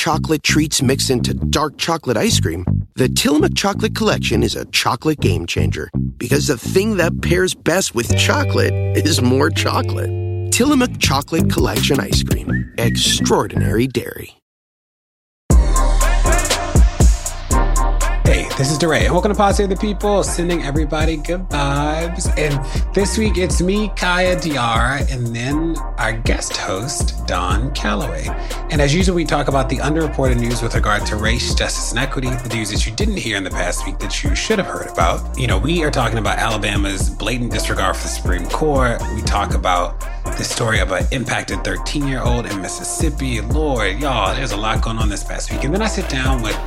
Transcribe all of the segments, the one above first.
Chocolate treats mixed into dark chocolate ice cream, the Tillamook Chocolate Collection is a chocolate game changer because the thing that pairs best with chocolate is more chocolate. Tillamook Chocolate Collection Ice Cream. Extraordinary Dairy. This is DeRay, and welcome to Pod Save the People, sending everybody good vibes. And this week it's me, Kaya De'Ara, and then our guest host, Don Calloway. And as usual, we talk about the underreported news with regard to race, justice, and equity, the news that you didn't hear in the past week that you should have heard about. You know, we are talking about Alabama's blatant disregard for the Supreme Court. We talk about the story of an impacted 13 year old in Mississippi. Lord, y'all, there's a lot going on this past week. And then I sit down with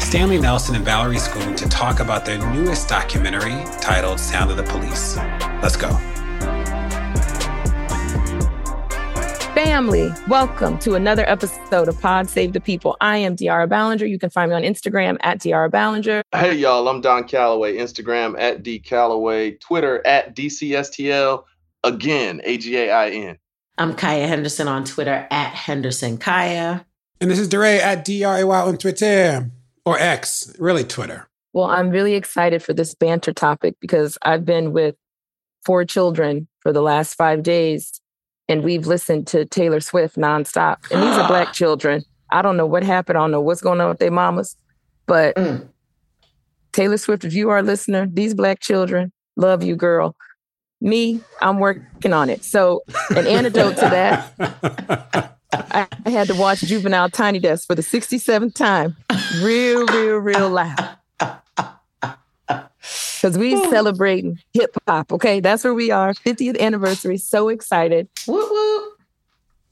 Stanley Nelson and Valerie Scoon to talk about their newest documentary titled Sound of the Police. Let's go. Family, welcome to another episode of Pod Save the People. I am De'Ara Balenger. You can find me on Instagram at De'Ara Balenger. Hey, y'all, I'm Don Calloway. Instagram at D Calloway, Twitter at DCSTL, again, A G A I N. I'm Kaya Henderson on Twitter at Henderson Kaya. And this is DeRay at DRAY on Twitter or X, really Twitter. Well, I'm really excited for this banter topic because I've been with four children for the last five days and we've listened to Taylor Swift nonstop. And these are black children. I don't know what happened. I don't know what's going on with their mamas. But Mm. Taylor Swift, if you are a listener, these black children love you, girl. Me, I'm working on it. So, an antidote to that, I, I had to watch Juvenile Tiny Desk for the 67th time, real, real, real loud. Because we celebrating hip hop. Okay, that's where we are. 50th anniversary. So excited. Whoop whoop.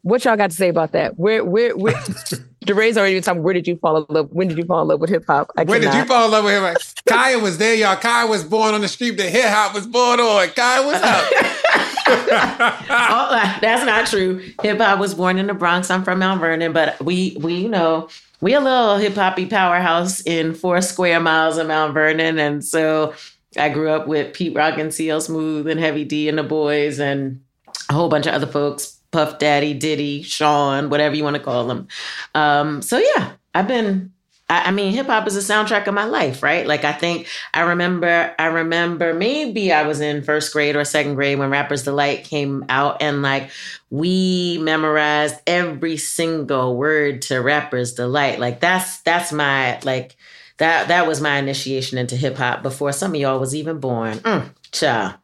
What y'all got to say about that? Where, where, where? DeRay's already been talking. Where did you fall in love? When did you fall in love with hip hop? I Where did you fall in love with hip hop? Kaya was there, y'all. Kaya was born on the street that hip hop was born on. Kaya, what's up? Oh, uh, that's not true. Hip hop was born in the Bronx. I'm from Mount Vernon, but we we you know we a little hip hoppy powerhouse in four square miles of Mount Vernon, and so I grew up with Pete Rock and CL Smooth and Heavy D and the Boys and a whole bunch of other folks. Puff Daddy, Diddy, Sean, whatever you want to call them. Um, so yeah, I've been I, I mean, hip hop is a soundtrack of my life, right? Like I think I remember, I remember maybe I was in first grade or second grade when Rappers Delight came out, and like we memorized every single word to Rappers Delight. Like that's that's my like that that was my initiation into hip hop before some of y'all was even born. Mm, cha.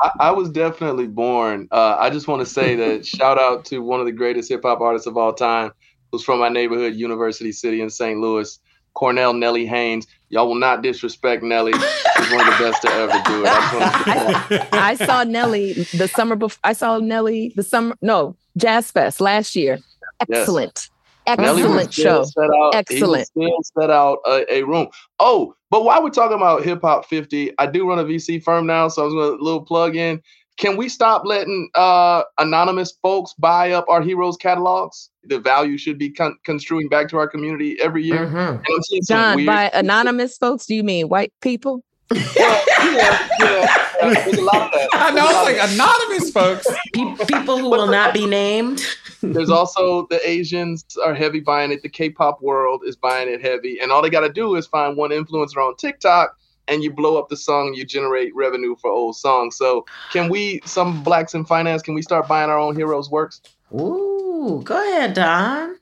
I, I was definitely born. Uh, I just want to say that shout out to one of the greatest hip hop artists of all time, who's from my neighborhood, University City in St. Louis, Cornell Nelly Haynes. Y'all will not disrespect Nelly. She's one of the best to ever do it. I just to say. I saw Nelly the summer before. I saw Nelly the summer. No, Jazz Fest last year. Excellent, Nelly was excellent show. Set out, Excellent. He still set out a, a room. Oh, but while we're talking about hip hop 50, I do run a VC firm now, so I was going to little plug in. Can we stop letting uh, anonymous folks buy up our heroes catalogs? The value should be con- construing back to our community every year. Mhm. And I'm seeing some John, weird- by anonymous folks, do you mean white people? Well, yeah, yeah, uh, there's a lot of that. I know There's a lot it's like anonymous folks. Pe- people who will not be named. There's also the Asians are heavy buying it. The K-pop world is buying it heavy, and all they got to do is find one influencer on TikTok, and you blow up the song. and You generate revenue for old songs. So, can we, some blacks in finance, can we start buying our own heroes' works? Ooh, go ahead, Don.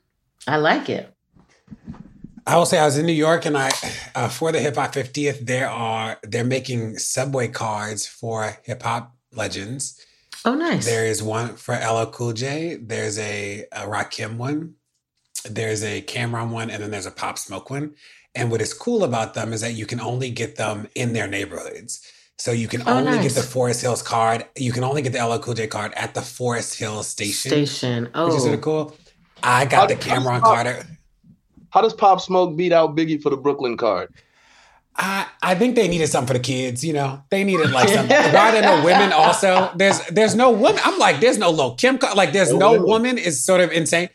I like it. I will say I was in New York and I uh, for the hip hop 50th there are they're making subway cards for hip hop legends. Oh, nice. There is one for LL Cool J. There's a, a Rakim one. There's a Cam'ron one, and then there's a Pop Smoke one. And what is cool about them is that you can only get them in their neighborhoods. So you can Oh, only nice. get the Forest Hills card. You can only get the LL Cool J card at the Forest Hills station, Station. Oh, which is sort of cool. I got How- the how does Cam'ron Pop- card. How does Pop Smoke beat out Biggie for the Brooklyn card? I, I think they needed something for the kids, you know. They needed like something. Why there no women also? There's there's no woman. I'm like, there's no Lil Kim card. Like there's No no woman is sort of insane.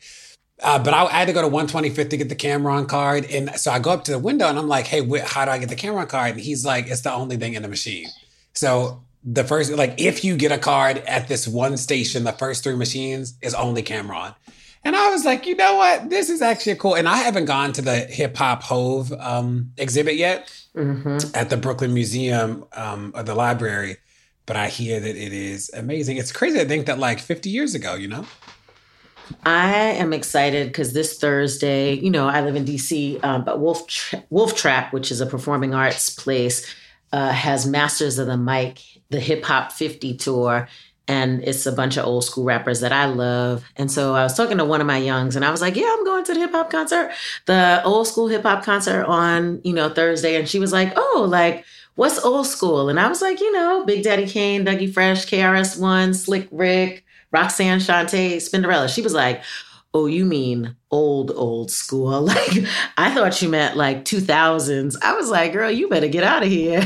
Uh, but I, I had to go to 125th to get the Cam'ron card. And so I go up to the window and I'm like, hey, wh- how do I get the Cam'ron card? And he's like, it's the only thing in the machine. So the first, like, if you get a card at this one station, the first three machines is only Cam'ron. And I was like, you know what? This is actually cool. And I haven't gone to the hip hop Hove um, exhibit yet hmm at the Brooklyn Museum um, or the library, but I hear that it is amazing. It's crazy to think that like 50 years ago, you know? I am excited because this Thursday, you know, I live in DC, um, but Wolf Tra- Wolf Trap, which is a performing arts place, uh, has Masters of the Mic, the Hip Hop 50 tour. And it's a bunch of old school rappers that I love. And so I was talking to one of my youngs and I was like, Yeah, I'm going to the hip hop concert, the old school hip hop concert on, you know, Thursday. And she was like, Oh, like, what's old school? And I was like, You know, Big Daddy Kane, Dougie Fresh, KRS-One, Slick Rick, Roxanne Shante, Spinderella. She was like, Oh, you mean old, old school? Like, I thought you meant like 2000s. I was like, Girl, you better get out of here.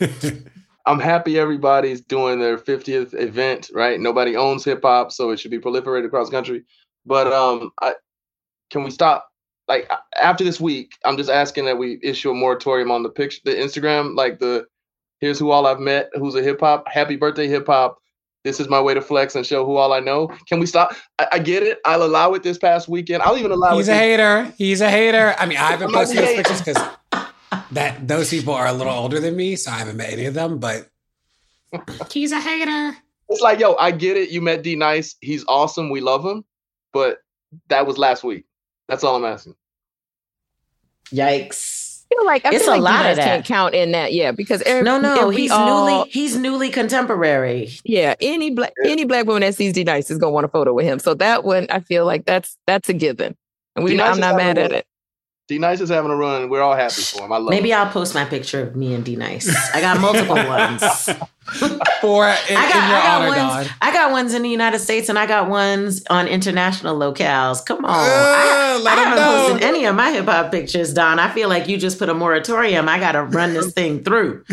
I'm happy everybody's doing their 50th event, right? Nobody owns hip hop, so it should be proliferated across the country. But um, I, can we stop? Like after this week, I'm just asking that we issue a moratorium on the picture, the Instagram, like the here's who all I've met, who's a hip hop, happy birthday hip hop. This is my way to flex and show who all I know. Can we stop? I, I get it. I'll allow it this past weekend. I'll even allow He's it. He's a this- hater. He's a hater. I mean, I haven't posted those pictures because that those people are a little older than me, so I haven't met any of them, but he's a hater. It's like, yo, I get it. You met D Nice. He's awesome. We love him. But that was last week. That's all I'm asking. Yikes. I feel like I It's feel a like lot you of that. can't count in that, yeah, because every, No, no, if he's all- newly he's newly contemporary. Yeah, any black any black woman that sees D Nice is gonna want a photo with him. So that one, I feel like that's that's a given, and we D-Nice I'm not mad at it. D Nice is having a run. and We're all happy for him. I love Maybe him. I'll post my picture of me and D Nice. I got multiple ones. For in, I got, in your I got honor, ones. Don. I got ones in the United States, and I got ones on international locales. Come on, Uh, I, let I 'em haven't know. posted any of my hip hop pictures, Don. I feel like you just put a moratorium. I got to run this thing through.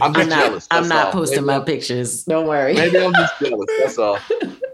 I'm just I'm not. jealous. I'm not all. posting maybe, my I'm- pictures. Don't worry. Maybe I'm just jealous. That's all.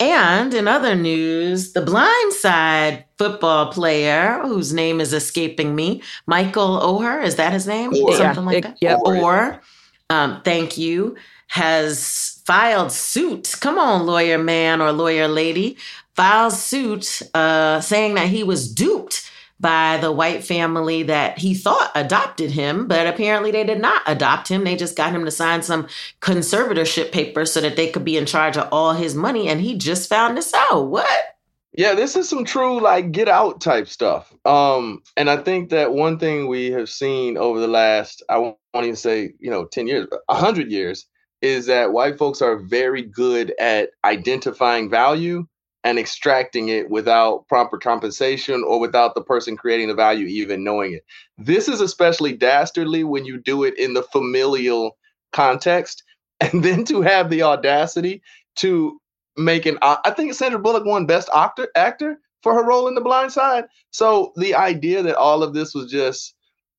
And in other news, the Blind Side football player whose name is escaping me, Michael Oher, is that his name? Orr. Something like it- that. yep. Orr, yeah. Or, um, thank you, has filed suit. Come on, lawyer man or lawyer lady, filed suit uh, saying that he was duped by the white family that he thought adopted him, but apparently they did not adopt him. They just got him to sign some conservatorship papers so that they could be in charge of all his money. And he just found this out. What? Yeah, this is some true like get out type stuff. Um, and I think that one thing we have seen over the last, I won't even say, you know, 10 years, a hundred years, is that white folks are very good at identifying value and extracting it without proper compensation or without the person creating the value even knowing it. This is especially dastardly when you do it in the familial context. And then to have the audacity to make an I think Sandra Bullock won Best Actor actor for her role in The Blind Side. So the idea that all of this was just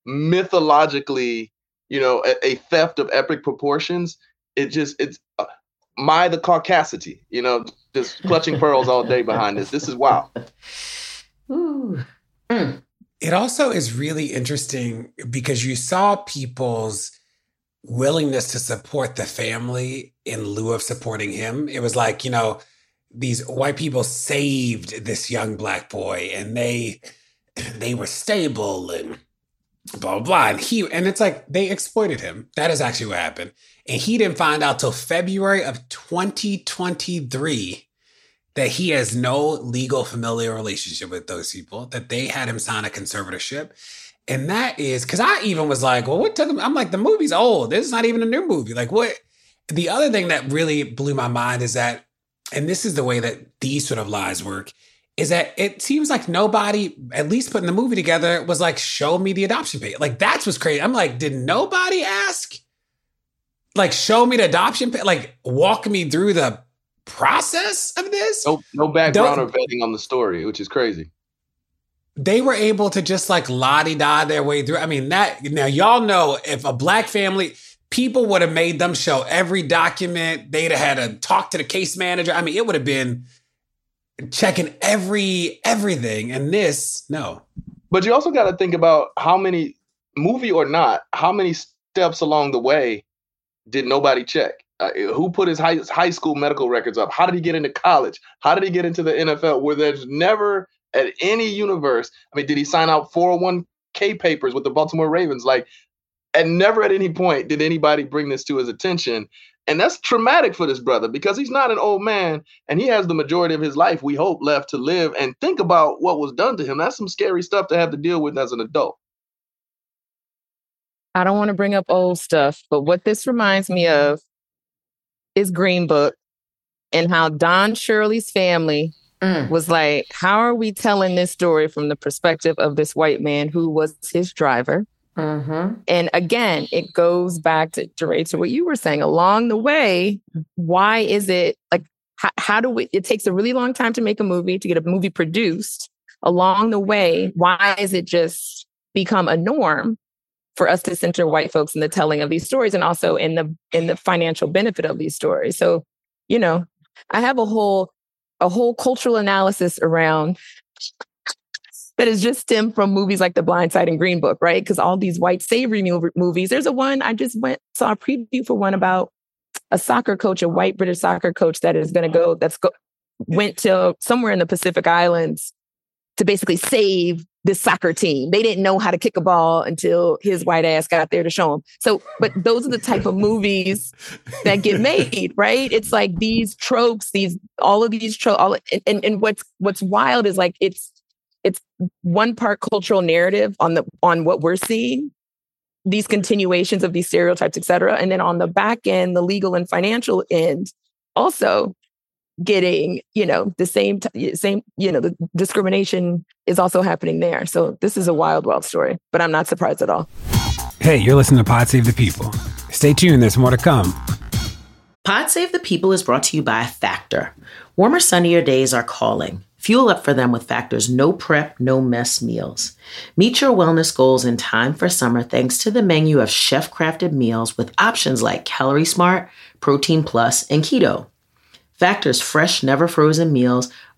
mythologically, you know, a, a theft of epic proportions, it just it's uh, my the caucasity, you know, just clutching pearls all day behind this. This is wow. Ooh. Hmm. It also is really interesting because you saw people's willingness to support the family in lieu of supporting him. It was like, you know, these white people saved this young black boy and they they were stable and blah blah blah. And he and it's like they exploited him. That is actually what happened. And he didn't find out till February of 2023 that he has no legal familial relationship with those people, that they had him sign a conservatorship. And that is because I even was like, well, what took him? I'm like, the movie's old. This is not even a new movie. Like, what? The other thing that really blew my mind is that, and this is the way that these sort of lies work, is that it seems like nobody, at least putting the movie together, was like, show me the adoption page. Like that's what's crazy. I'm like, did nobody ask? Like, show me the adoption page. Like, walk me through the process of this. No, no background Don't, or vetting on the story, which is crazy. They were able to just like lottie da their way through. I mean, that now y'all know if a black family, people would have made them show every document. They'd have had to talk to the case manager. I mean, it would have been checking every everything. And this, no. But you also got to think about how many movie or not, how many steps along the way did nobody check? Uh, who put his high, high school medical records up? How did he get into college? How did he get into the NFL? Where there's never at any universe. I mean, did he sign out 401k papers with the Baltimore Ravens? Like, and never at any point did anybody bring this to his attention. And that's traumatic for this brother because he's not an old man and he has the majority of his life, we hope, left to live. And think about what was done to him. That's some scary stuff to have to deal with as an adult. I don't want to bring up old stuff, but what this reminds me of is Green Book and how Don Shirley's family mm. was like, How are we telling this story from the perspective of this white man who was his driver? Mm-hmm. And again, it goes back to, to, to what you were saying. Along the way, why is it like, how, how do we? It takes a really long time to make a movie, to get a movie produced. Along the way, why is it just become a norm for us to center white folks in the telling of these stories and also in the in the financial benefit of these stories? So, you know, I have a whole a whole cultural analysis around that is just stemmed from movies like The Blind Side and Green Book, right? Because all these white savory movies. There's a one I just went saw a preview for one about a soccer coach, a white British soccer coach that is going to go. That's go went to somewhere in the Pacific Islands to basically save this soccer team. They didn't know how to kick a ball until his white ass got there to show them. So, but those are the type of movies that get made, right? It's like these tropes, these all of these tropes, all and, and, and what's what's wild is like it's it's one part cultural narrative on the on what we're seeing these continuations of these stereotypes et cetera and then on the back end the legal and financial end also getting you know the same t- same you know the discrimination is also happening there. So this is a wild wild story but i'm not surprised at all. Hey you're listening to pod save the people. Stay tuned there's more to come. Pod save the people is brought to you by factor. Warmer sunnier days are calling Fuel up for them with Factor's no prep, no mess meals. Meet your wellness goals in time for summer thanks to the menu of chef crafted meals with options like Calorie Smart, Protein Plus, and Keto. Factor's fresh, never frozen meals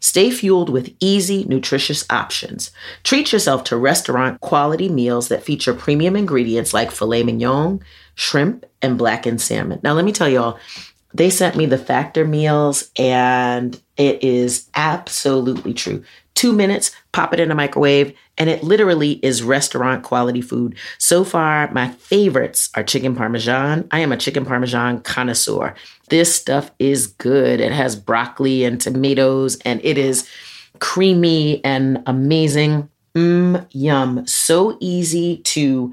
Stay fueled with easy, nutritious options. Treat yourself to restaurant quality meals that feature premium ingredients like filet mignon, shrimp, and blackened salmon. Now, let me tell y'all, they sent me the factor meals and it is absolutely true. Two minutes, pop it in a microwave, and it literally is restaurant quality food. So far, my favorites are chicken parmesan. I am a chicken parmesan connoisseur. This stuff is good. It has broccoli and tomatoes, and it is creamy and amazing. Mmm, yum. So easy to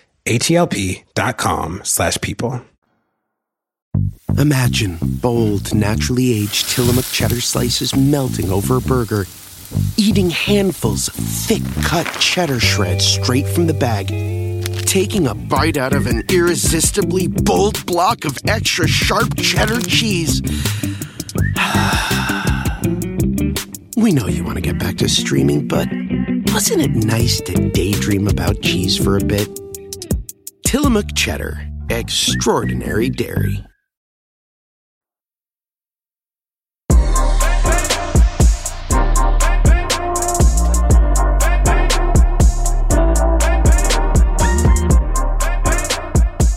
H-E-L-P dot com slash people. Imagine bold, naturally aged Tillamook cheddar slices melting over a burger, eating handfuls of thick cut cheddar shreds straight from the bag, taking a bite out of an irresistibly bold block of extra sharp cheddar cheese. we know you want to get back to streaming, but wasn't it nice to daydream about cheese for a bit? Tillamook cheddar, extraordinary dairy.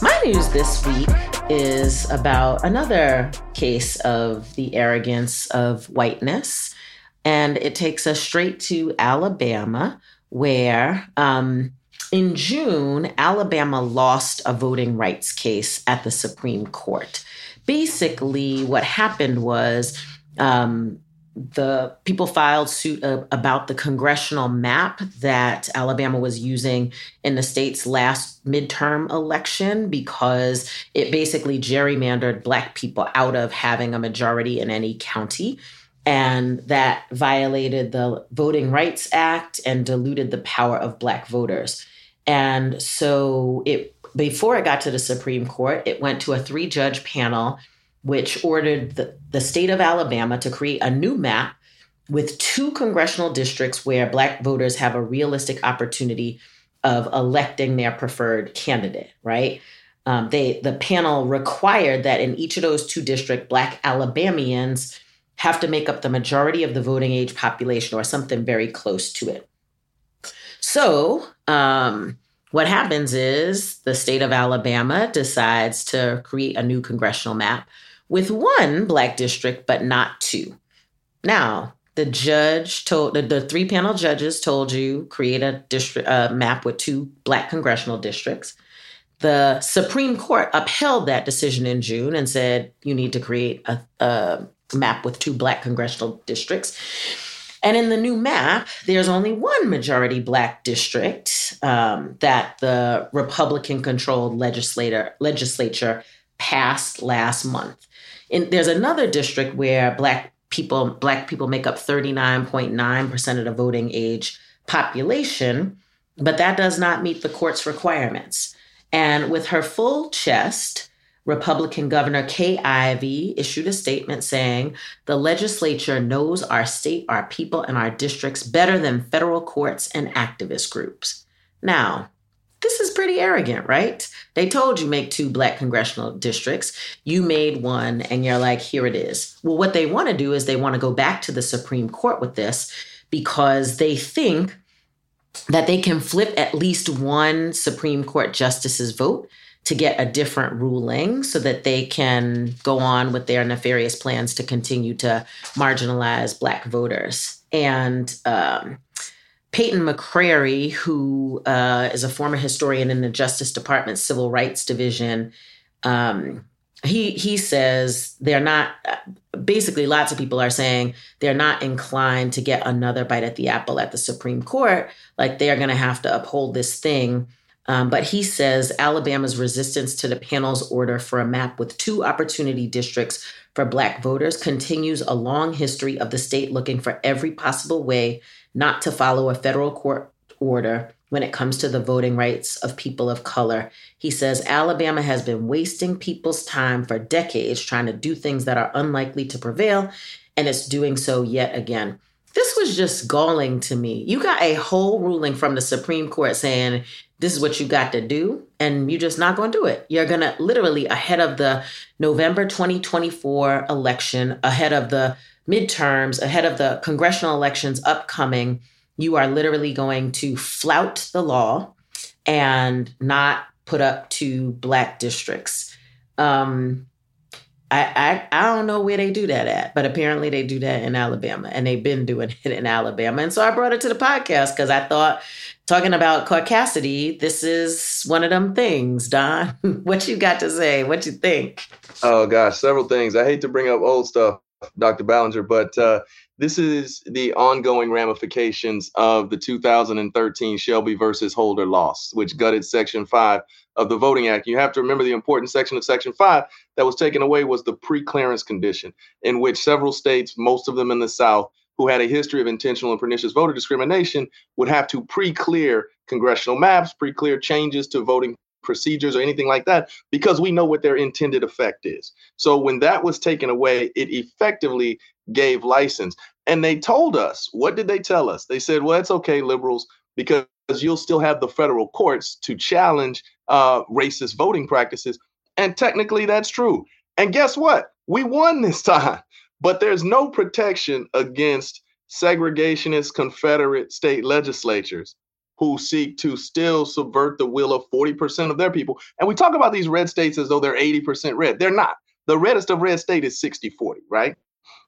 My news this week is about another case of the arrogance of whiteness. And it takes us straight to Alabama, where um, in June, Alabama lost a voting rights case at the Supreme Court. Basically, what happened was um, the people filed suit uh, about the congressional map that Alabama was using in the state's last midterm election because it basically gerrymandered black people out of having a majority in any county and that violated the Voting Rights Act and diluted the power of black voters. And so it before it got to the Supreme Court, it went to a three-judge panel which ordered the, the state of Alabama to create a new map with two congressional districts where Black voters have a realistic opportunity of electing their preferred candidate, right? Um, they the panel required that in each of those two districts, Black Alabamians have to make up the majority of the voting age population or something very close to it. So, um, what happens is the state of Alabama decides to create a new congressional map with one black district, but not two. Now, the judge told the, the three panel judges told you create a district map with two black congressional districts. The Supreme Court upheld that decision in June and said you need to create a, a map with two black congressional districts. And in the new map, there's only one majority black district um, that the Republican controlled legislature passed last month. In, there's another district where black people black people make up 39.9% of the voting age population, but that does not meet the court's requirements. And with her full chest, Republican Governor Kay Ivey issued a statement saying the legislature knows our state, our people, and our districts better than federal courts and activist groups. Now, this is pretty arrogant, right? They told you make two black congressional districts. You made one and you're like, here it is. Well, what they want to do is they want to go back to the Supreme Court with this because they think that they can flip at least one Supreme Court justice's vote to get a different ruling so that they can go on with their nefarious plans to continue to marginalize black voters. And um, Peyton McCrary, who uh, is a former historian in the Justice Department Civil Rights Division, um, he he says they're not. Basically, lots of people are saying they're not inclined to get another bite at the apple at the Supreme Court. Like they are going to have to uphold this thing. Um, but he says Alabama's resistance to the panel's order for a map with two opportunity districts for Black voters continues a long history of the state looking for every possible way not to follow a federal court order when it comes to the voting rights of people of color. He says Alabama has been wasting people's time for decades trying to do things that are unlikely to prevail, and it's doing so yet again. This was just galling to me. You got a whole ruling from the Supreme Court saying this is what you got to do, and you're just not going to do it. You're going to literally, ahead of the November 2024 election, ahead of the midterms, ahead of the congressional elections upcoming, you are literally going to flout the law and not put up to black districts. Um, I, I, I don't know where they do that at, but apparently they do that in Alabama, and they've been doing it in Alabama. And so I brought it to the podcast because I thought, talking about caucasity, this is one of them things. Don, what you got to say? What you think? Oh gosh, several things. I hate to bring up old stuff, Dr. Balenger, but uh, this is the ongoing ramifications of the 2013 Shelby versus Holder loss, which gutted Section 5 of the Voting Act. You have to remember the important section of Section 5 that was taken away was the pre-clearance condition, in which several states, most of them in the South, who had a history of intentional and pernicious voter discrimination would have to pre-clear congressional maps, pre-clear changes to voting procedures or anything like that because we know what their intended effect is. So when that was taken away, it effectively gave license. And they told us, what did they tell us? They said, well, it's okay, liberals, because you'll still have the federal courts to challenge uh, racist voting practices. And technically, that's true. And guess what? We won this time. But there's no protection against segregationist Confederate state legislatures who seek to still subvert the will of 40% of their people. And we talk about these red states as though they're 80% red. They're not. The reddest of red state is 60 40, right?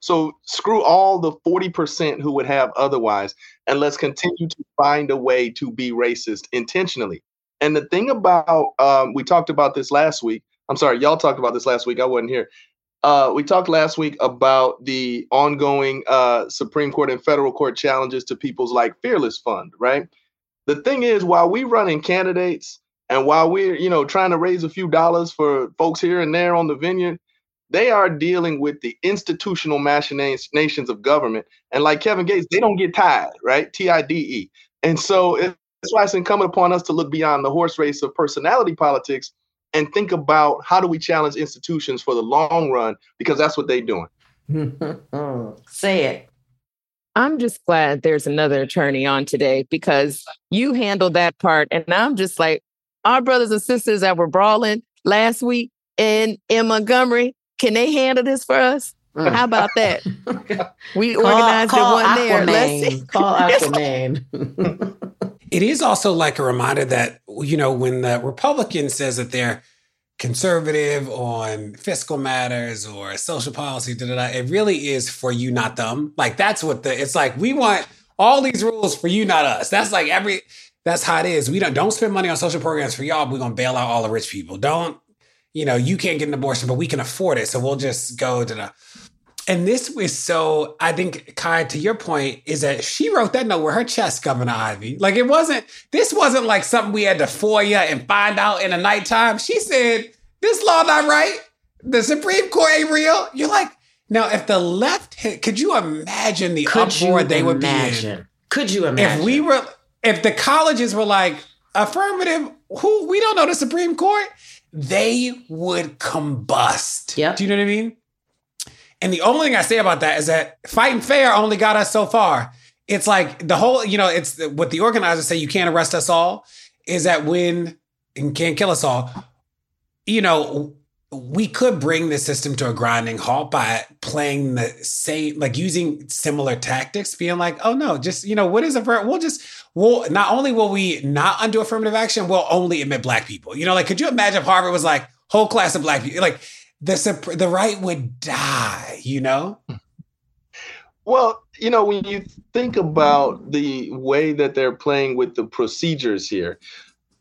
So screw all the 40% who would have otherwise, and let's continue to find a way to be racist intentionally. And the thing about, um, we talked about this last week. I'm sorry, y'all talked about this last week. I wasn't here. Uh, we talked last week about the ongoing uh, Supreme Court and federal court challenges to people's like Fearless Fund, right? The thing is, while we're running candidates and while we're, you know, trying to raise a few dollars for folks here and there on the vineyard, they are dealing with the institutional machinations of government. And like Kevin Gates, they don't get tired, right? T I D E. And so that's why it's incumbent upon us to look beyond the horse race of personality politics and think about how do we challenge institutions for the long run because that's what they're doing. Say it. I'm just glad there's another attorney on today because you handled that part. And I'm just like, our brothers and sisters that were brawling last week in, in Montgomery, can they handle this for us? Mm. How about that? we call, organized call it one Aquaman. there. Let's see. Call Aquaman. It is also like a reminder that, you know, when the Republican says that they're conservative on fiscal matters or social policy, da, da, da, it really is for you, not them. Like that's what the it's like. We want all these rules for you, not us. That's like every that's how it is. We don't don't spend money on social programs for y'all. We're gonna bail out all the rich people. Don't you know, you can't get an abortion, but we can afford it. So we'll just go to the. And this was so, I think, Kai, to your point, is that she wrote that note with her chest, Governor Ivey. Like it wasn't, this wasn't like something we had to FOIA and find out in the nighttime. She said, this law not right. The Supreme Court ain't real. You're like, now if the left, could you imagine the could uproar they would imagine? be in? Could you imagine? If we were, if the colleges were like, affirmative, who, we don't know the Supreme Court they would combust. Yeah. Do you know what I mean? And the only thing I say about that is that fighting fair only got us so far. It's like the whole, you know, it's what the organizers say you can't arrest us all is that when and can't kill us all, you know, we could bring the system to a grinding halt by playing the same, like using similar tactics, being like, oh no, just, you know, what is a, we'll just, we'll, not only will we not undo affirmative action, we'll only admit black people. You know, like, could you imagine if Harvard was like, whole class of black people, like, the, the right would die, you know? Well, you know, when you think about the way that they're playing with the procedures here,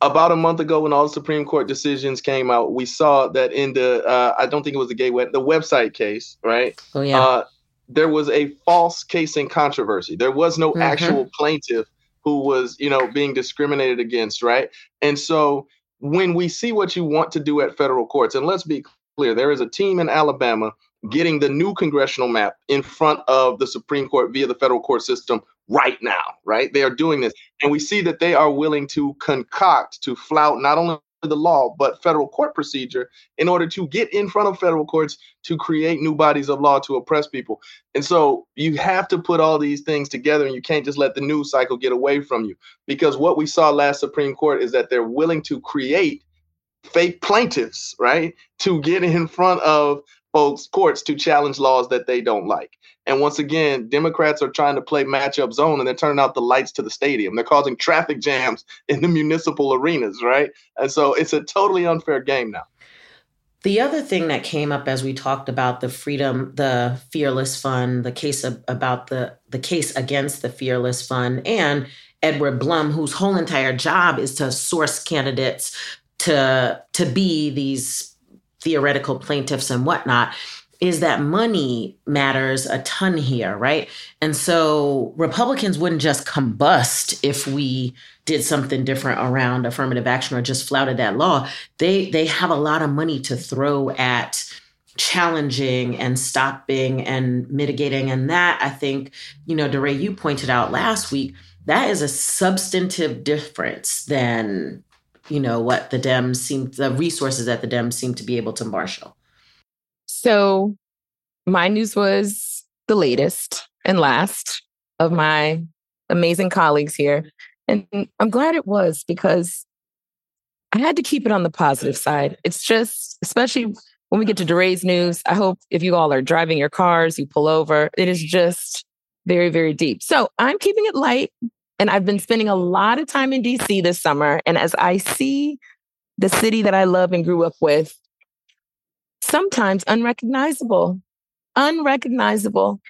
about a month ago when all the Supreme Court decisions came out, we saw that in the uh, I don't think it was the gay web the website case, right? Oh yeah. Uh, there was a false case in controversy. There was no mm-hmm. actual plaintiff who was, you know, being discriminated against, right? And so when we see what you want to do at federal courts, and let's be clear, there is a team in Alabama getting the new congressional map in front of the Supreme Court via the federal court system right now, right? They are doing this. And we see that they are willing to concoct, to flout not only the law, but federal court procedure in order to get in front of federal courts to create new bodies of law to oppress people. And so you have to put all these things together and you can't just let the news cycle get away from you. Because what we saw last Supreme Court is that they're willing to create fake plaintiffs, right? To get in front of folks courts to challenge laws that they don't like. And once again, Democrats are trying to play matchup zone and they're turning out the lights to the stadium. They're causing traffic jams in the municipal arenas, right? And so it's a totally unfair game now. The other thing that came up as we talked about the freedom, the Fearless Fund, the case of, about the the case against the Fearless Fund, and Edward Blum, whose whole entire job is to source candidates to to be these theoretical plaintiffs and whatnot is that money matters a ton here, right? And so Republicans wouldn't just combust if we did something different around affirmative action or just flouted that law. They they have a lot of money to throw at challenging and stopping and mitigating. And that I think, you know, DeRay, you pointed out last week, that is a substantive difference than, you know, what the Dems seem the resources that the Dems seem to be able to marshal. So my news was the latest and last of my amazing colleagues here. And I'm glad it was because I had to keep it on the positive side. It's just, especially when we get to DeRay's news, I hope if you all are driving your cars, you pull over. It is just very, very deep. So I'm keeping it light. And I've been spending a lot of time in DC this summer. And as I see the city that I love and grew up with sometimes unrecognizable, unrecognizable.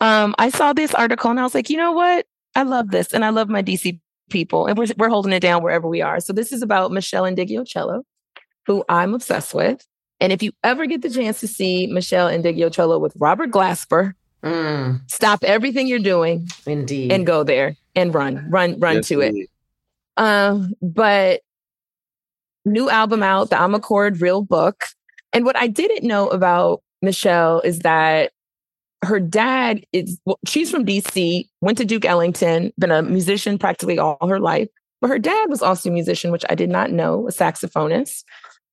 Um, I saw this article and I was like, you know what? I love this. And I love my DC people. And we're, we're holding it down wherever we are. So this is about Meshell Ndegeocello, who I'm obsessed with. And if you ever get the chance to see Meshell Ndegeocello with Robert Glasper, mm. stop everything you're doing. Indeed. And go there and run, run, run yes, to indeed. it. Um, but new album out, the Omnichord Real Book. And what I didn't know about Meshell is that her dad is, well, she's from DC, went to Duke Ellington, been a musician practically all her life. But her dad was also a musician, which I did not know, a saxophonist.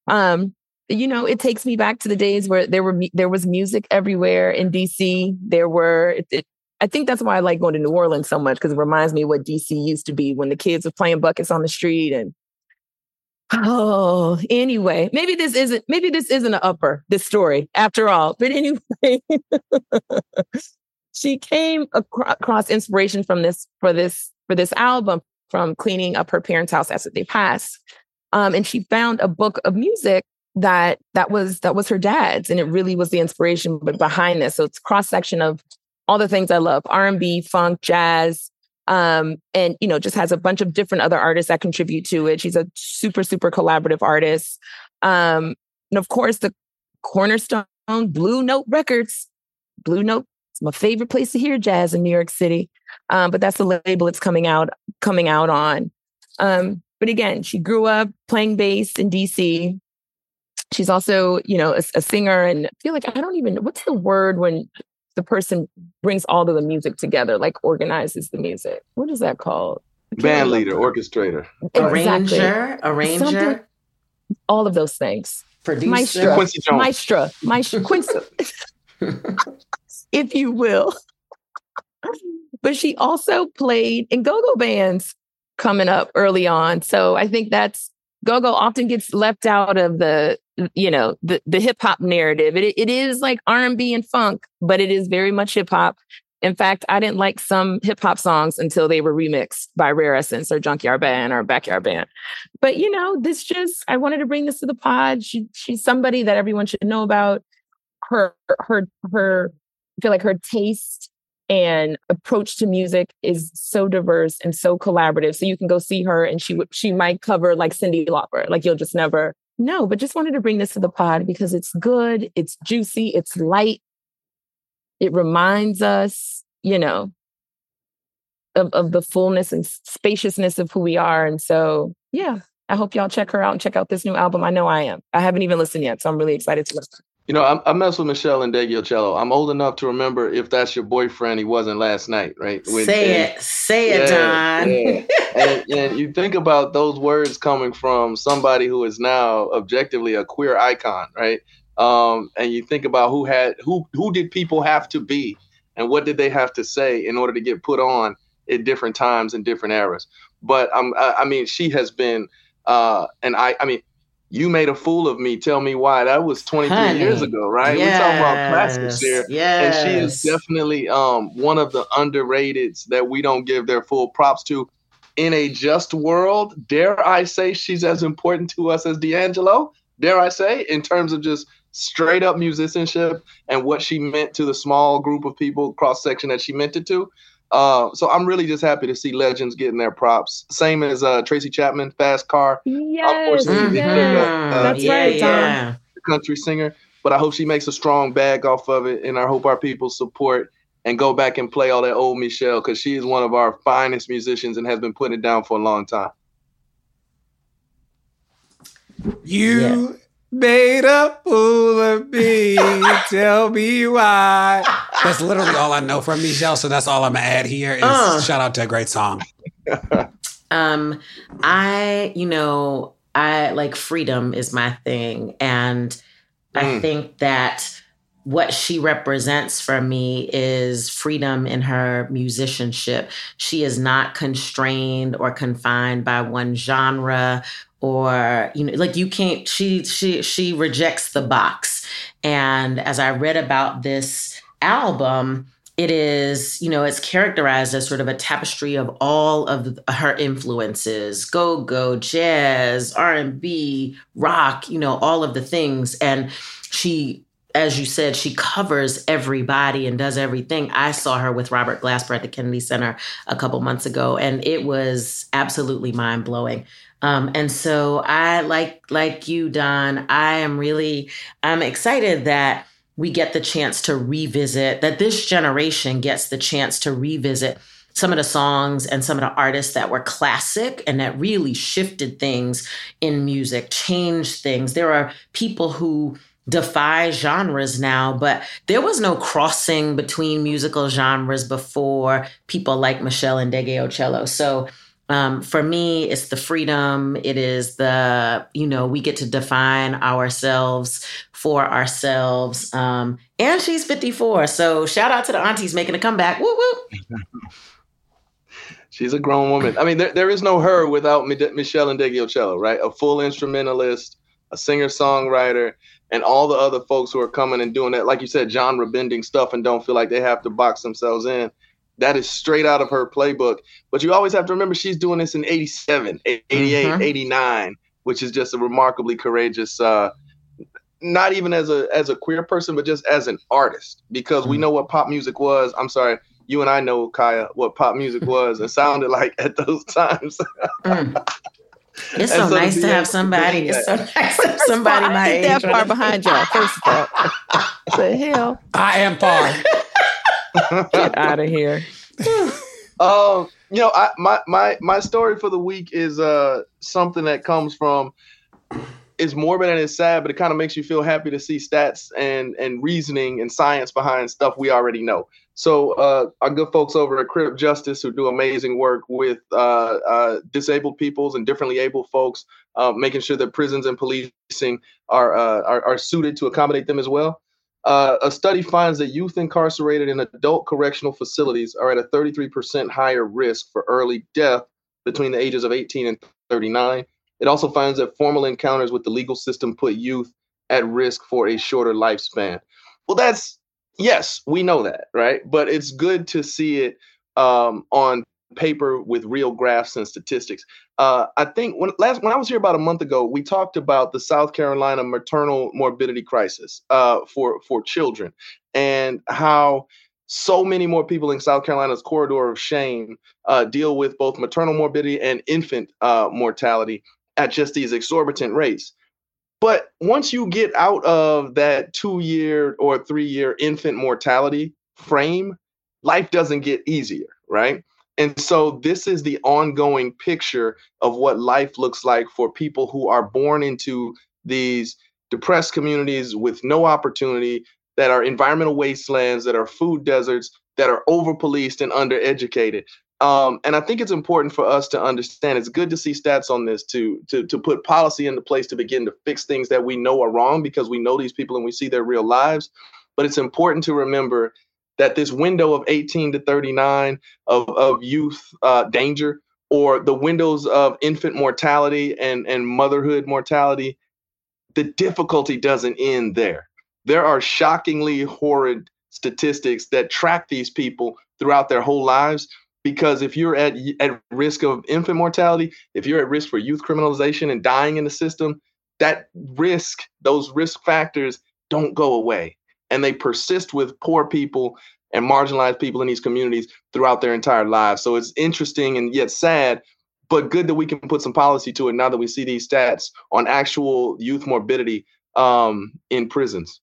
Um, you know, it takes me back to the days where there were there was music everywhere in DC. There were, it, it, I think that's why I like going to New Orleans so much because it reminds me what DC used to be when the kids were playing buckets on the street and Oh, anyway, maybe this isn't maybe this isn't an upper this story after all. But anyway, she came across inspiration from this for this for this album from cleaning up her parents' house after they passed, um, and she found a book of music that that was that was her dad's, and it really was the inspiration but behind this. So it's cross section of all the things I love: R and B, funk, jazz, um, and you know just has a bunch of different other artists that contribute to it. She's a super super collaborative artist. Um, and of course the cornerstone blue note records. Blue note it's my favorite place to hear jazz in new york city um, but that's the label it's coming out coming out on. Um, but again she grew up playing bass in dc she's also you know a, a singer and I feel like i don't even what's the word when the person brings all of the music together, like organizes the music. What is that called? Band leader, orchestrator, exactly. arranger, arranger, Something, all of those things. Producer, maestro, Quincy Jones. maestro, maestro, Quincy, if you will. but she also played in go-go bands coming up early on, so I think that's go-go often gets left out of the you know the the hip hop narrative. It it is like R and funk, but it is very much hip hop. In fact, I didn't like some hip hop songs until they were remixed by Rare Essence or Junkyard Band or Backyard Band. But you know, this just I wanted to bring this to the pod. She she's somebody that everyone should know about. Her her her I feel like her taste and approach to music is so diverse and so collaborative. So you can go see her and she she might cover like Cyndi Lauper. Like you'll just never no, but just wanted to bring this to the pod because it's good, it's juicy, it's light. It reminds us, you know, of, of the fullness and spaciousness of who we are. And so, yeah, I hope y'all check her out and check out this new album. I know I am. I haven't even listened yet, so I'm really excited to listen. You know, I, I mess with Meshell Ndegeocello. I'm old enough to remember if that's your boyfriend, he wasn't last night, right? When, say and, it, say it, Don. Yeah. and, and you think about those words coming from somebody who is now objectively a queer icon, right? Um, and you think about who had who who did people have to be, and what did they have to say in order to get put on at different times and different eras. But um, I, I mean, she has been, uh, and I, I mean, You Made a Fool of Me, Tell Me Why. That was 23 Honey. years ago, right? Yes. We're talking about classics here. Yes. And she is definitely um, one of the underrated that we don't give their full props to. In a just world, dare I say she's as important to us as D'Angelo? Dare I say, in terms of just straight up musicianship and what she meant to the small group of people cross section that she meant it to. Uh, so I'm really just happy to see legends getting their props. Same as uh, Tracy Chapman, Fast Car. Yes, mm-hmm. uh, that's yeah, right, yeah. country singer. But I hope she makes a strong bag off of it, and I hope our people support and go back and play all that old Meshell because she is one of our finest musicians and has been putting it down for a long time. You yeah. Made a fool of me. Tell me why. That's literally all I know from Meshell. So that's all I'm gonna add here. Is uh, shout out to a great song. um, I, you know, I like freedom is my thing, and mm. I think that what she represents for me is freedom in her musicianship. She is not constrained or confined by one genre or you know like you can't she she she rejects the box. And as I read about this album, it is, you know, it's characterized as sort of a tapestry of all of her influences, go-go, jazz, R&B, rock, you know, all of the things and she as you said, she covers everybody and does everything. I saw her with Robert Glasper at the Kennedy Center a couple months ago, and it was absolutely mind blowing. Um, and so I like like you, Don. I am really I'm excited that we get the chance to revisit, that this generation gets the chance to revisit some of the songs and some of the artists that were classic and that really shifted things in music, changed things. There are people who defy genres now, but there was no crossing between musical genres before people like Meshell Ndegeocello. So um, for me, it's the freedom. It is the, you know, we get to define ourselves for ourselves. Um, and she's 54. So shout out to the aunties making a comeback. Woo woo. she's a grown woman. I mean, there, there is no her without Meshell Ndegeocello, right? A full instrumentalist, a singer songwriter, and all the other folks who are coming and doing that, like you said, genre bending stuff and don't feel like they have to box themselves in. That is straight out of her playbook. But you always have to remember she's doing this in 87, 88, mm-hmm. 89, which is just a remarkably courageous uh, not even as a as a queer person, but just as an artist, because mm-hmm. we know what pop music was. I'm sorry, you and I know, Kaya, what pop music was and sounded like at those times. mm. It's so, so nice to have somebody. It's so nice to have somebody my age. That far behind y'all. First of all, the hell. I am far. Get out of here. um, you know, I, my my my story for the week is uh something that comes from it's morbid and it's sad, but it kind of makes you feel happy to see stats and and reasoning and science behind stuff we already know. So uh, our good folks over at Crip Justice, who do amazing work with uh, uh, disabled peoples and differently able folks, uh, making sure that prisons and policing are, uh, are, are suited to accommodate them as well. Uh, a study finds that youth incarcerated in adult correctional facilities are at a 33% higher risk for early death between the ages of 18 and 39. It also finds that formal encounters with the legal system put youth at risk for a shorter lifespan. Well, that's yes, we know that, right? But it's good to see it um, on paper with real graphs and statistics. Uh, I think when last when I was here about a month ago, we talked about the South Carolina maternal morbidity crisis uh, for for children and how so many more people in South Carolina's corridor of shame uh, deal with both maternal morbidity and infant uh, mortality at just these exorbitant rates. But once you get out of that two year or three year infant mortality frame, life doesn't get easier, right? And so this is the ongoing picture of what life looks like for people who are born into these depressed communities with no opportunity, that are environmental wastelands, that are food deserts, that are over policed and undereducated. Um, and I think it's important for us to understand. It's good to see stats on this to to to put policy into place to begin to fix things that we know are wrong because we know these people and we see their real lives. But it's important to remember that this window of 18 to 39 of of youth uh, danger or the windows of infant mortality and and motherhood mortality the difficulty doesn't end there. There are shockingly horrid statistics that track these people throughout their whole lives because if you're at at risk of infant mortality, if you're at risk for youth criminalization and dying in the system, that risk, those risk factors don't go away and they persist with poor people and marginalized people in these communities throughout their entire lives. So it's interesting and yet sad, but good that we can put some policy to it now that we see these stats on actual youth morbidity um, in prisons.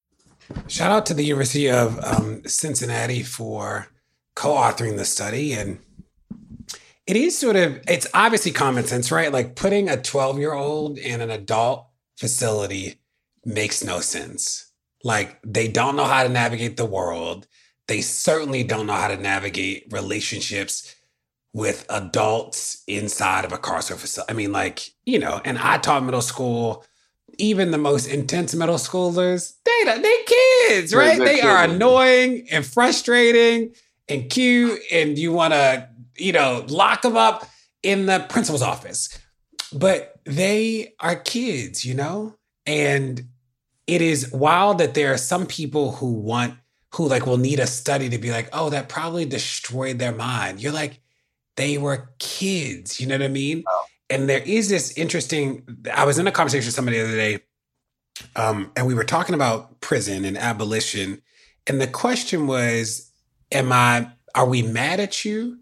Shout out to the University of um, Cincinnati for co-authoring the study and it is sort of it's obviously common sense right like putting a 12 year old in an adult facility makes no sense like they don't know how to navigate the world they certainly don't know how to navigate relationships with adults inside of a carceral facility i mean like you know and i taught middle school even the most intense middle schoolers they they kids right they are annoying and frustrating and cute and you want to, you know, lock them up in the principal's office. But they are kids, you know? And it is wild that there are some people who want, who like will need a study to be like, oh, that probably destroyed their mind. You're like, they were kids, you know what I mean? Oh. And there is this interesting, I was in a conversation with somebody the other day, um, and we were talking about prison and abolition. And the question was, am I are we mad at you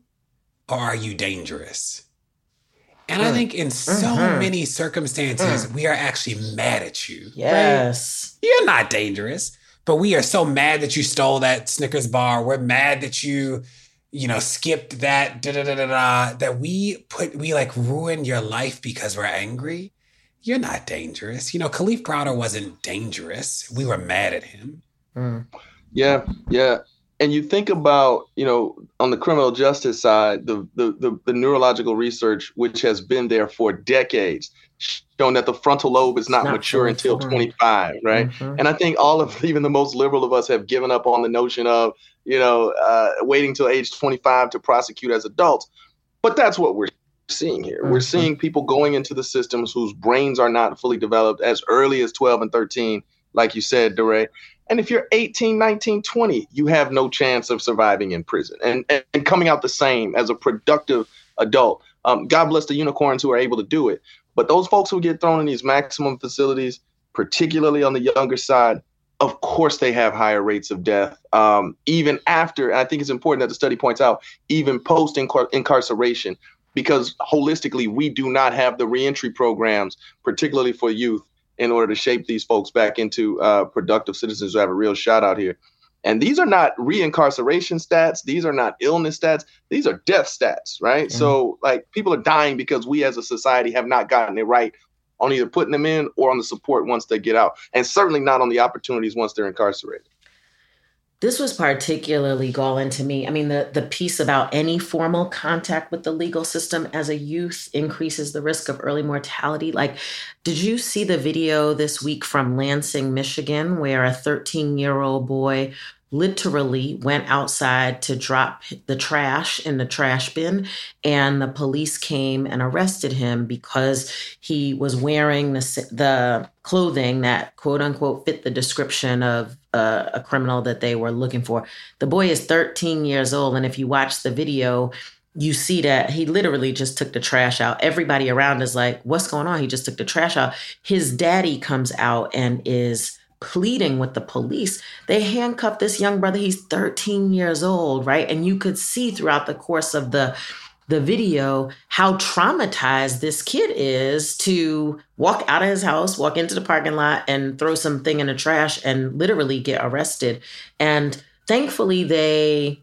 or are you dangerous? And I think in so mm-hmm. many circumstances, mm. we are actually mad at you. Yes. Right? You're not dangerous, but we are so mad that you stole that Snickers bar. We're mad that you, you know, skipped that da da da da da. That we put, we like ruin your life because we're angry. You're not dangerous. You know, Kalief Browder wasn't dangerous. We were mad at him. Mm. Yeah, yeah and you think about you know on the criminal justice side the, the the, the neurological research which has been there for decades showing that the frontal lobe is not, not mature until 25 right mm-hmm. and i think all of even the most liberal of us have given up on the notion of you know uh, waiting till age 25 to prosecute as adults but that's what we're seeing here mm-hmm. we're seeing people going into the systems whose brains are not fully developed as early as 12 and 13 like you said DeRay. And if you're 18, 19, 20, you have no chance of surviving in prison and, and, and coming out the same as a productive adult. Um, God bless the unicorns who are able to do it. But those folks who get thrown in these maximum facilities, particularly on the younger side, of course they have higher rates of death. Um, even after, I think it's important that the study points out, even post incarceration, because holistically, we do not have the reentry programs, particularly for youth, in order to shape these folks back into uh, productive citizens who have a real shot out here. And these are not reincarceration stats. These are not illness stats. These are death stats, right? Mm-hmm. So, like, people are dying because we as a society have not gotten it right on either putting them in or on the support once they get out, and certainly not on the opportunities once they're incarcerated this was particularly galling to me. I mean, the, the piece about any formal contact with the legal system as a youth increases the risk of early mortality. Like, did you see the video this week from Lansing, Michigan, where a 13 year old boy literally went outside to drop the trash in the trash bin and the police came and arrested him because he was wearing the, the clothing that quote unquote fit the description of uh, a criminal that they were looking for the boy is 13 years old and if you watch the video you see that he literally just took the trash out. Everybody around is like, What's going on? He just took the trash out. His daddy comes out and is pleading with the police. They handcuffed this young brother. He's 13 years old, right? And you could see throughout the course of the the video how traumatized this kid is to walk out of his house, walk into the parking lot and throw something in the trash and literally get arrested. And thankfully they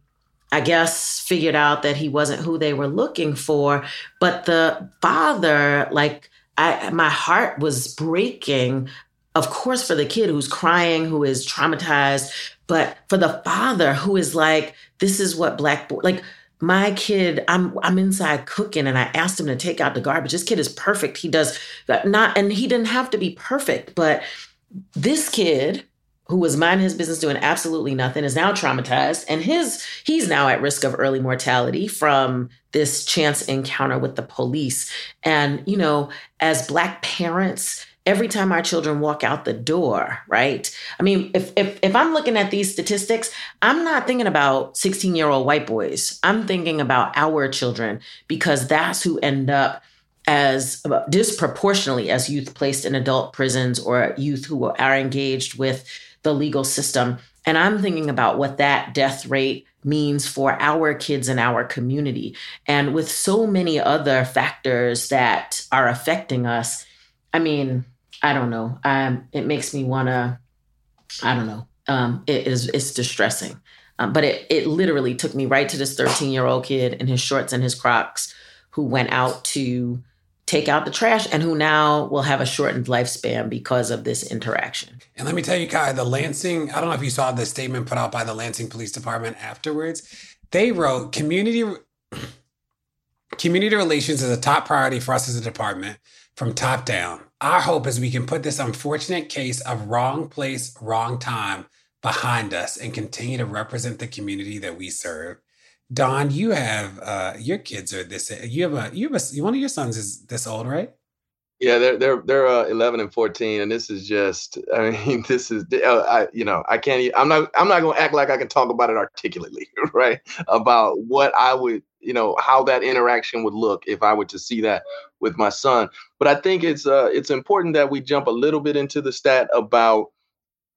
I guess figured out that he wasn't who they were looking for, but the father like I, my heart was breaking of course, for the kid who's crying, who is traumatized, but for the father who is like, this is what black, boy like, my kid, I'm I'm inside cooking and I asked him to take out the garbage. This kid is perfect. He does not and he didn't have to be perfect, but this kid who was minding his business doing absolutely nothing is now traumatized and his he's now at risk of early mortality from this chance encounter with the police. And you know, as black parents every time our children walk out the door, right? I mean, if if if I'm looking at these statistics, I'm not thinking about 16-year-old white boys. I'm thinking about our children because that's who end up as uh, disproportionately as youth placed in adult prisons or youth who are engaged with the legal system. And I'm thinking about what that death rate means for our kids in our community. And with so many other factors that are affecting us, I mean, I don't know. Um, it makes me want to, I don't know. Um, it is, it's distressing. Um, but it, it literally took me right to this 13 year old kid in his shorts and his Crocs who went out to take out the trash and who now will have a shortened lifespan because of this interaction. And let me tell you, Kai, the Lansing, I don't know if you saw the statement put out by the Lansing Police Department afterwards. They wrote community community relations is a top priority for us as a department from top down. Our hope is we can put this unfortunate case of wrong place, wrong time behind us and continue to represent the community that we serve. Don, you have uh, your kids are this. You have a you have a one of your sons is this old, right? Yeah, they're they're they're uh, 11 and 14, and this is just. I mean, this is. Uh, I you know I can't. I'm not. I'm not gonna act like I can talk about it articulately, right? About what I would, you know, how that interaction would look if I were to see that with my son. But I think it's uh it's important that we jump a little bit into the stat about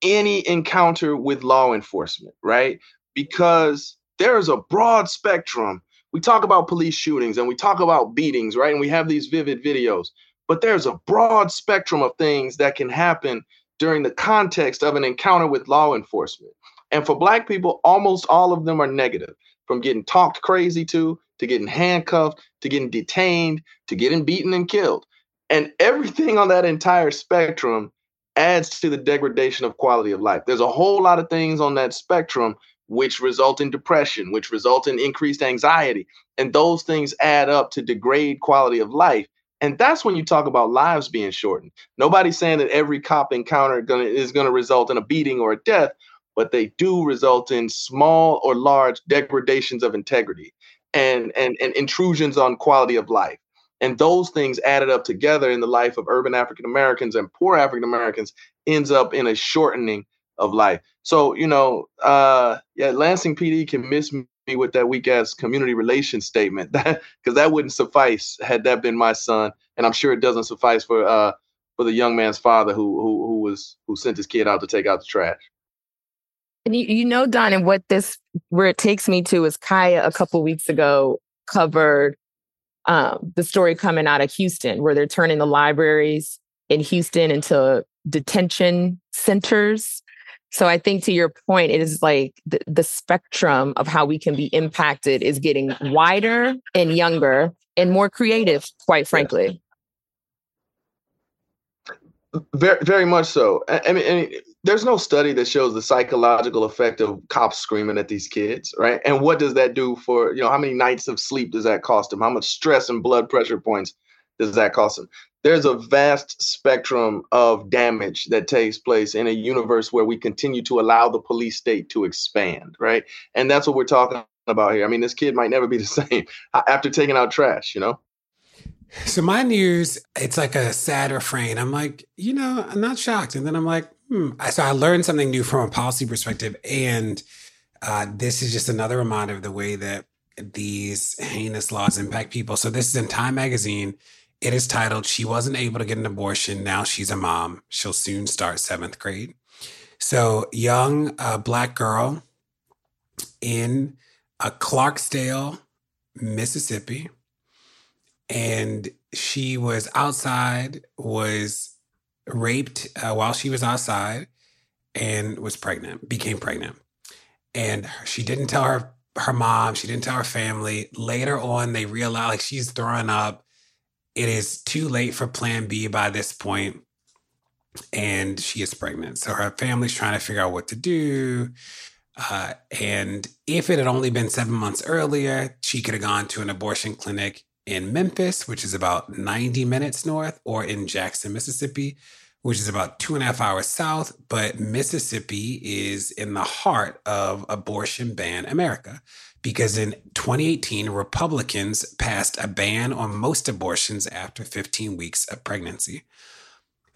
any encounter with law enforcement, right? Because there is a broad spectrum. We talk about police shootings and we talk about beatings, right? And we have these vivid videos, but there's a broad spectrum of things that can happen during the context of an encounter with law enforcement. And for Black people, almost all of them are negative from getting talked crazy to, to getting handcuffed, to getting detained, to getting beaten and killed. And everything on that entire spectrum adds to the degradation of quality of life. There's a whole lot of things on that spectrum which result in depression, which result in increased anxiety. And those things add up to degrade quality of life. And that's when you talk about lives being shortened. Nobody's saying that every cop encounter is going to result in a beating or a death, but they do result in small or large degradations of integrity and, and, and intrusions on quality of life. And those things added up together in the life of urban African Americans and poor African Americans ends up in a shortening of life. So, you know, uh, yeah, Lansing PD can miss me with that weak ass community relations statement because that wouldn't suffice had that been my son. And I'm sure it doesn't suffice for uh, for the young man's father who who who was who sent his kid out to take out the trash. And you, you know, Don, and what this where it takes me to is Kaya a couple weeks ago covered um, the story coming out of Houston, where they're turning the libraries in Houston into detention centers so I think to your point, it is like the, the spectrum of how we can be impacted is getting wider and younger and more creative, quite frankly. Very, very much so. I mean, I mean, there's no study that shows the psychological effect of cops screaming at these kids, right? And what does that do for you know how many nights of sleep does that cost them? How much stress and blood pressure points does that cost them? there's a vast spectrum of damage that takes place in a universe where we continue to allow the police state to expand, right? And that's what we're talking about here. I mean, this kid might never be the same after taking out trash, you know? So my news, it's like a sad refrain. I'm like, you know, I'm not shocked. And then I'm like, hmm. So I learned something new from a policy perspective. And uh, this is just another reminder of the way that these heinous laws impact people. So this is in Time Magazine. It is titled She Wasn't Able to Get an Abortion. Now She's a Mom. She'll soon start seventh grade. So, young uh, black girl in a Clarksdale, Mississippi. And she was outside, was raped uh, while she was outside and was pregnant, became pregnant. And she didn't tell her her mom, she didn't tell her family. Later on, they realize like she's throwing up it is too late for plan B by this point, and she is pregnant. So her family's trying to figure out what to do. Uh, and if it had only been seven months earlier, she could have gone to an abortion clinic in Memphis, which is about 90 minutes north, or in Jackson, Mississippi, which is about two and a half hours south. But Mississippi is in the heart of abortion ban America because in 2018, Republicans passed a ban on most abortions after 15 weeks of pregnancy.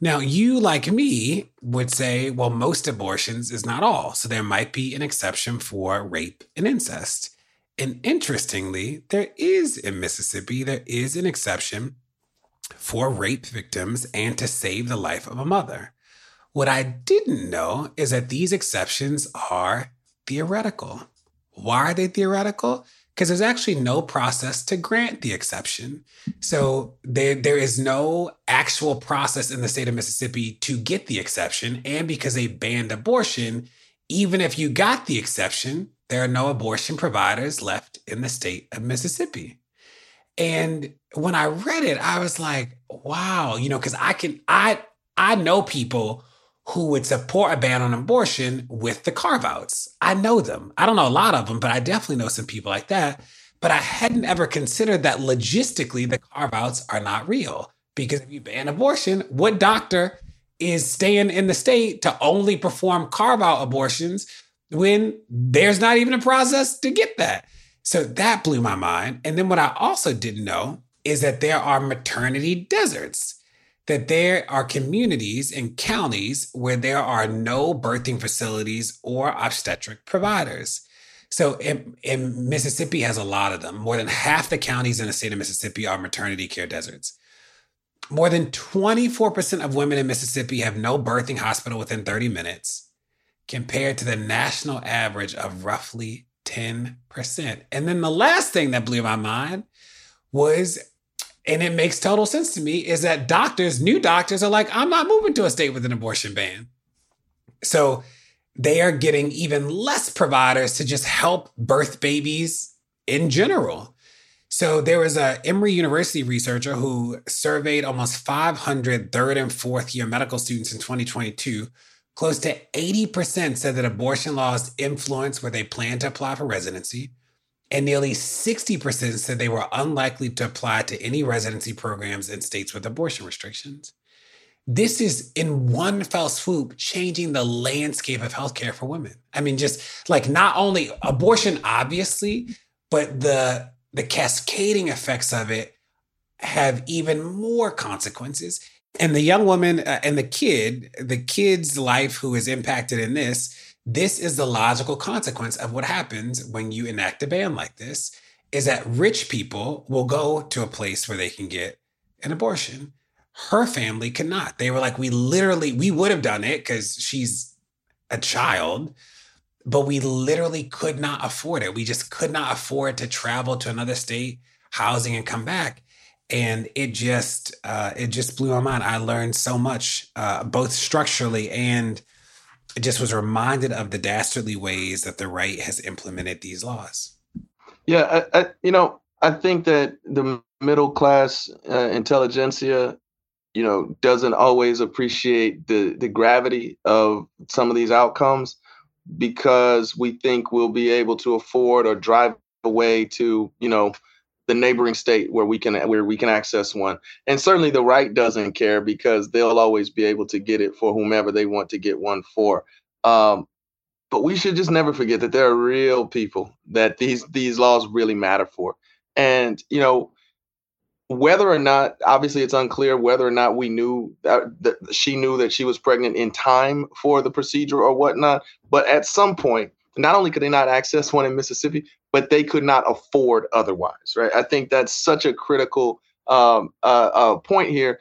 Now, you, like me, would say, well, most abortions is not all. So there might be an exception for rape and incest. And interestingly, there is in Mississippi, there is an exception for rape victims and to save the life of a mother. What I didn't know is that these exceptions are theoretical. Why are they theoretical? Because there's actually no process to grant the exception. So there, there is no actual process in the state of Mississippi to get the exception. And because they banned abortion, even if you got the exception, there are no abortion providers left in the state of Mississippi. And when I read it, I was like, wow, you know, because I can I I know people who would support a ban on abortion with the carve outs. I know them. I don't know a lot of them, but I definitely know some people like that. But I hadn't ever considered that logistically the carve outs are not real. Because if you ban abortion, what doctor is staying in the state to only perform carve out abortions when there's not even a process to get that? So that blew my mind. And then what I also didn't know is that there are maternity deserts that there are communities and counties where there are no birthing facilities or obstetric providers. So in, in, Mississippi has a lot of them. More than half the counties in the state of Mississippi are maternity care deserts. More than 24% of women in Mississippi have no birthing hospital within 30 minutes, compared to the national average of roughly 10%. And then the last thing that blew my mind was and it makes total sense to me is that doctors, new doctors, are like, I'm not moving to a state with an abortion ban. So they are getting even less providers to just help birth babies in general. So there was a Emory University researcher who surveyed almost 500 third and fourth year medical students in 2022. Close to 80% said that abortion laws influence where they plan to apply for residency and nearly 60% said they were unlikely to apply to any residency programs in states with abortion restrictions. This is in one fell swoop changing the landscape of healthcare for women. I mean, just like not only abortion, obviously, but the the cascading effects of it have even more consequences. And the young woman uh, and the kid, the kid's life who is impacted in this this is the logical consequence of what happens when you enact a ban like this is that rich people will go to a place where they can get an abortion. Her family cannot. They were like, we literally, we would have done it because she's a child, but we literally could not afford it. We just could not afford to travel to another state, housing, and come back. And it just, uh, it just blew my mind. I learned so much, uh, both structurally and just was reminded of the dastardly ways that the right has implemented these laws. Yeah, I, I, you know, I think that the middle class uh, intelligentsia, you know, doesn't always appreciate the the gravity of some of these outcomes because we think we'll be able to afford or drive away to, you know, the neighboring state where we can where we can access one. And certainly the right doesn't care because they'll always be able to get it for whomever they want to get one for. Um, but we should just never forget that there are real people that these these laws really matter for. And you know, whether or not obviously it's unclear whether or not we knew that, that she knew that she was pregnant in time for the procedure or whatnot. But at some point, not only could they not access one in Mississippi, but they could not afford otherwise, right? I think that's such a critical um, uh, uh, point here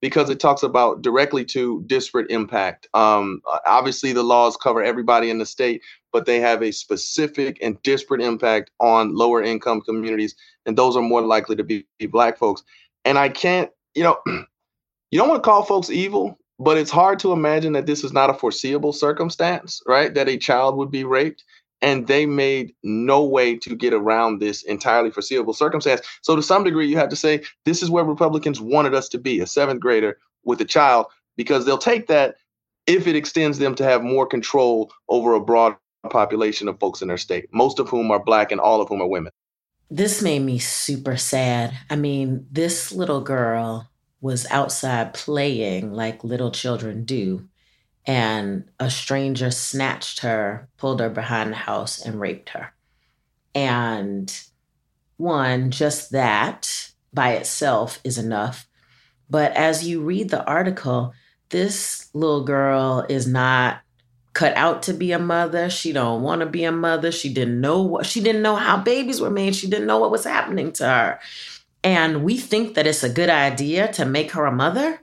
because it talks about directly to disparate impact. Um, obviously, the laws cover everybody in the state, but they have a specific and disparate impact on lower income communities, and those are more likely to be, be black folks. And I can't, you know, you don't want to call folks evil, but it's hard to imagine that this is not a foreseeable circumstance, right? That a child would be raped. And they made no way to get around this entirely foreseeable circumstance. So, to some degree, you have to say this is where Republicans wanted us to be a seventh grader with a child, because they'll take that if it extends them to have more control over a broad population of folks in their state, most of whom are Black and all of whom are women. This made me super sad. I mean, this little girl was outside playing like little children do. And a stranger snatched her, pulled her behind the house, and raped her. And one, just that by itself is enough. But as you read the article, this little girl is not cut out to be a mother. She don't want to be a mother. She didn't know what she didn't know how babies were made. She didn't know what was happening to her. And we think that it's a good idea to make her a mother.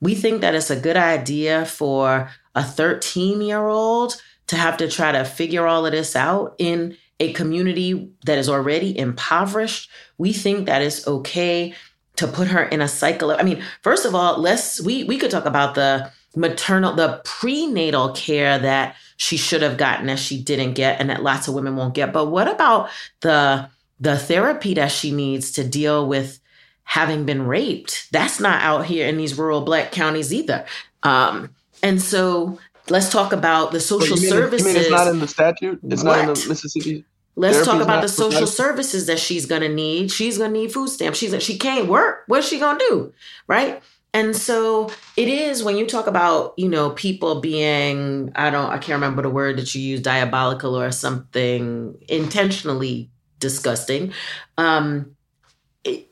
We think that it's a good idea for a 13 year old to have to try to figure all of this out in a community that is already impoverished. We think that it's okay to put her in a cycle I mean, first of all, let's, we, we could talk about the maternal, the prenatal care that she should have gotten that she didn't get and that lots of women won't get. But what about the the therapy that she needs to deal with having been raped? That's not out here in these rural black counties either. Um, and so let's talk about the social you mean, services. You mean it's not in the statute? It's What? not in the Mississippi. Let's talk about the social services that she's gonna need. She's gonna need food stamps. She's she can't work. What's she gonna do? Right? And so it is when you talk about, you know, people being, I don't, I can't remember the word that you use, diabolical or something intentionally disgusting. Um,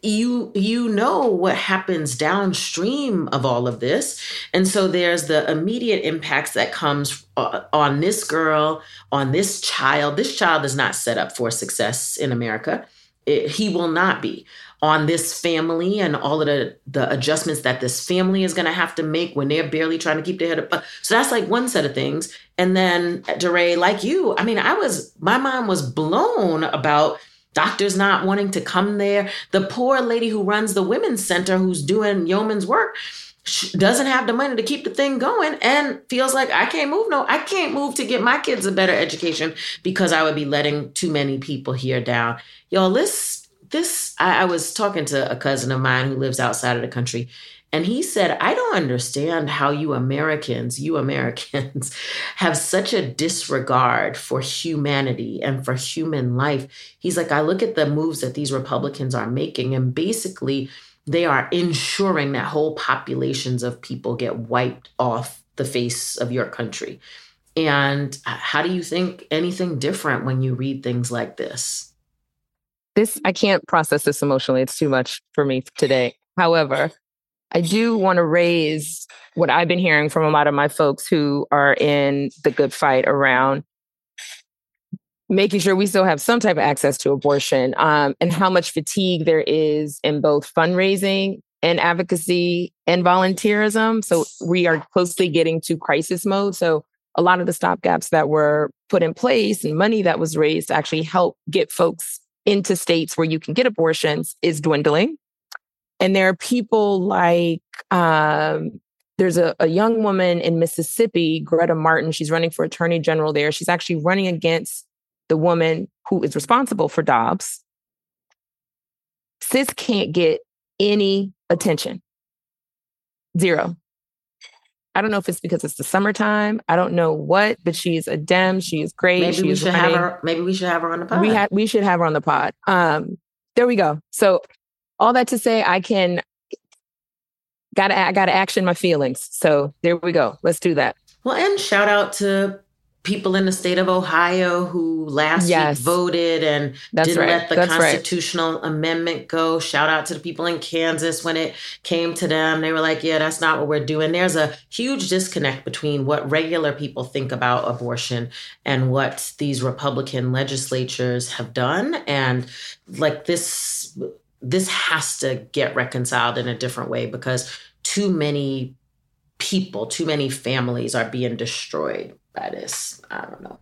you you know what happens downstream of all of this. And so there's the immediate impacts that comes uh, on this girl on this child. This child is not set up for success in america. It- he will not be on this family and all of the the adjustments that this family is going to have to make when they're barely trying to keep their head up so that's like one set of things and then DeRay, like you i mean i was my mind was blown about doctors not wanting to come there. The poor lady who runs the women's center, who's doing yeoman's work, doesn't have the money to keep the thing going and feels like I can't move. No, I can't move to get my kids a better education because I would be letting too many people here down. Y'all, this, this, I, I was talking to a cousin of mine who lives outside of the country. And he said, I don't understand how you Americans, you Americans, have such a disregard for humanity and for human life. He's like, I look at the moves that these Republicans are making, and basically, they are ensuring that whole populations of people get wiped off the face of your country. And uh, how do you think anything different when you read things like this? This I can't process this emotionally. It's too much for me today. However, I do want to raise what I've been hearing from a lot of my folks who are in the good fight around making sure we still have some type of access to abortion um, and how much fatigue there is in both fundraising and advocacy and volunteerism. So we are closely getting to crisis mode. So a lot of the stopgaps that were put in place and money that was raised actually help get folks into states where you can get abortions is dwindling. And there are people like um, there's a, a young woman in Mississippi, Greta Martin. She's running for attorney general there. She's actually running against the woman who is responsible for Dobbs. Sis can't get any attention. Zero. I don't know if it's because it's the summertime. I don't know what, but she's a Dem. She is great. Maybe she we should running. have her. Maybe we should have her on the pod. We had we should have her on the pod. Um, there we go. So all that to say, I can gotta I gotta action my feelings. So there we go. Let's do that. Well, and shout out to people in the state of Ohio who last Yes. week voted and That's didn't right. let the That's right. constitutional amendment go. Shout out to the people in Kansas when it came to them. They were like, yeah, that's not what we're doing. There's a huge disconnect between what regular people think about abortion and what these Republican legislatures have done. And like this, this has to get reconciled in a different way because too many people, too many families are being destroyed by this. I don't know.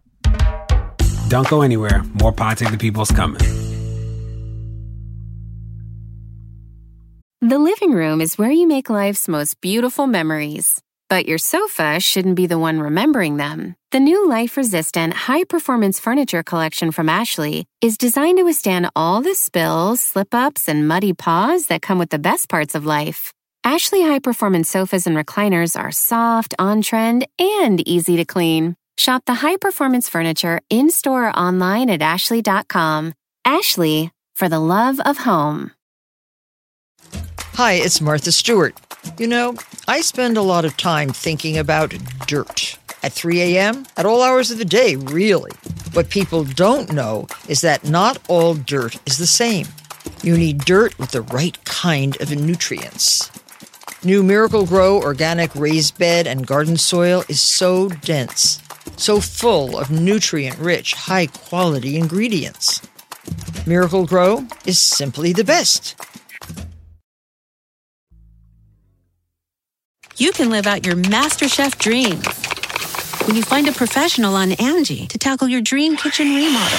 Don't go anywhere. More Pod Save the People's coming. The living room is where you make life's most beautiful memories. But your sofa shouldn't be the one remembering them. The new life resistant, high performance furniture collection from Ashley is designed to withstand all the spills, slip ups, and muddy paws that come with the best parts of life. Ashley high performance sofas and recliners are soft, on trend, and easy to clean. Shop the high performance furniture in store or online at ashley.com. Ashley, for the love of home. Hi, it's Martha Stewart. You know, I spend a lot of time thinking about dirt. At 3 a.m., at all hours of the day, really. What people don't know is that not all dirt is the same. You need dirt with the right kind of nutrients. New Miracle-Gro organic raised bed and garden soil is so dense, so full of nutrient rich, high quality ingredients. Miracle-Gro is simply the best. You can live out your MasterChef dreams when you find a professional on Angie to tackle your dream kitchen remodel.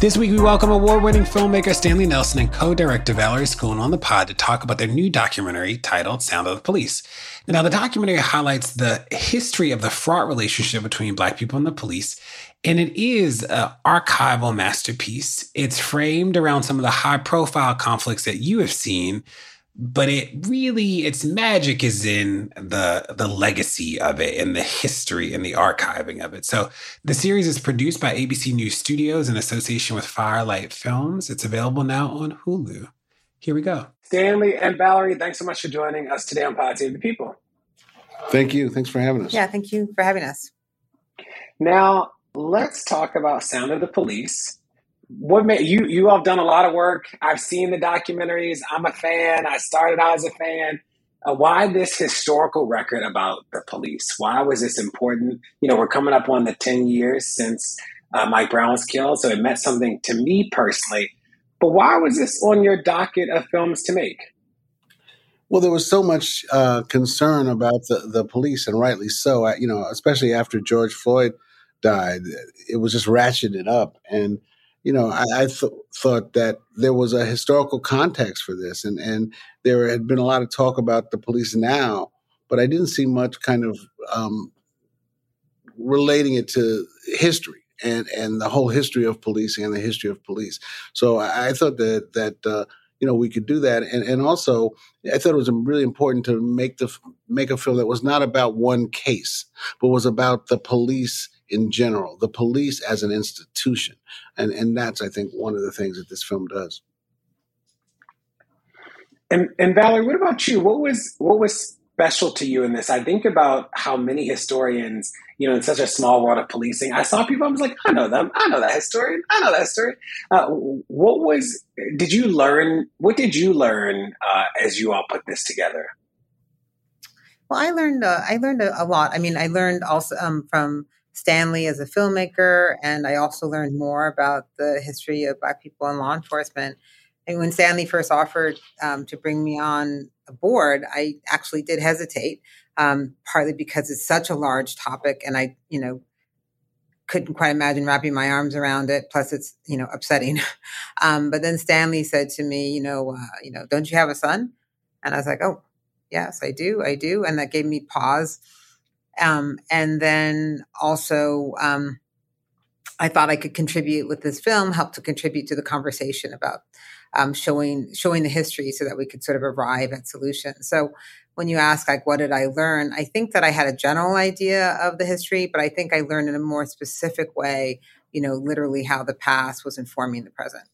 This week, we welcome award winning filmmaker Stanley Nelson and co director Valerie Scoon on the pod to talk about their new documentary titled Sound of the Police. Now, the documentary highlights the history of the fraught relationship between Black people and the police, and it is an archival masterpiece. It's framed around some of the high profile conflicts that you have seen but it really its magic is in the the legacy of it and the history and the archiving of it. So the series is produced by ABC News Studios in association with Firelight Films. It's available now on Hulu. Here we go. Stanley and Valerie, thanks so much for joining us today on Pod Save the People. Thank you. Thanks for having us. Yeah, thank you for having us. Now, let's talk about Sound of the Police what made you you all done a lot of work. I've seen the documentaries. I'm a fan. I started out as a fan. Uh, why this historical record about the police? Why was this important? You know we're coming up on the 10 years since uh, mike brown was killed so it meant something to me personally. But why was this on your docket of films to make? Well, there was so much uh, concern about the, the police, and rightly so. You know, especially after George Floyd died, it was just ratcheted up. And you know, I, I th- thought that there was a historical context for this, and and there had been a lot of talk about the police now, but I didn't see much kind of um, relating it to history and and the whole history of policing and the history of police. So I, I thought that that. Uh, you know we could do that and and also i thought it was really important to make the make a film that was not about one case but was about the police in general, the police as an institution. And, and that's, I think, one of the things that this film does. And, and Valerie, what about you? What was what was special to you in this? I think about how many historians, you know, in such a small world of policing, I saw people. I was like, I know them. I know that historian. I know that story. Uh, what was? Did you learn? What did you learn uh, as you all put this together? Well, I learned. Uh, I learned a, a, lot. I mean, I learned also um, from Stanley as a filmmaker, and I also learned more about the history of Black people in law enforcement. And when Stanley first offered um, to bring me on a board, I actually did hesitate, um, partly because it's such a large topic, and I, you know, couldn't quite imagine wrapping my arms around it. Plus, it's you know upsetting. um, but then Stanley said to me, you know, uh, you know, don't you have a son? And I was like, oh, yes, I do, I do, and that gave me pause um, and then also, um, I thought I could contribute with this film, help to contribute to the conversation about um, showing showing the history, so that we could sort of arrive at solutions. So, when you ask like, what did I learn? I think that I had a general idea of the history, but I think I learned in a more specific way. You know, literally how the past was informing the present.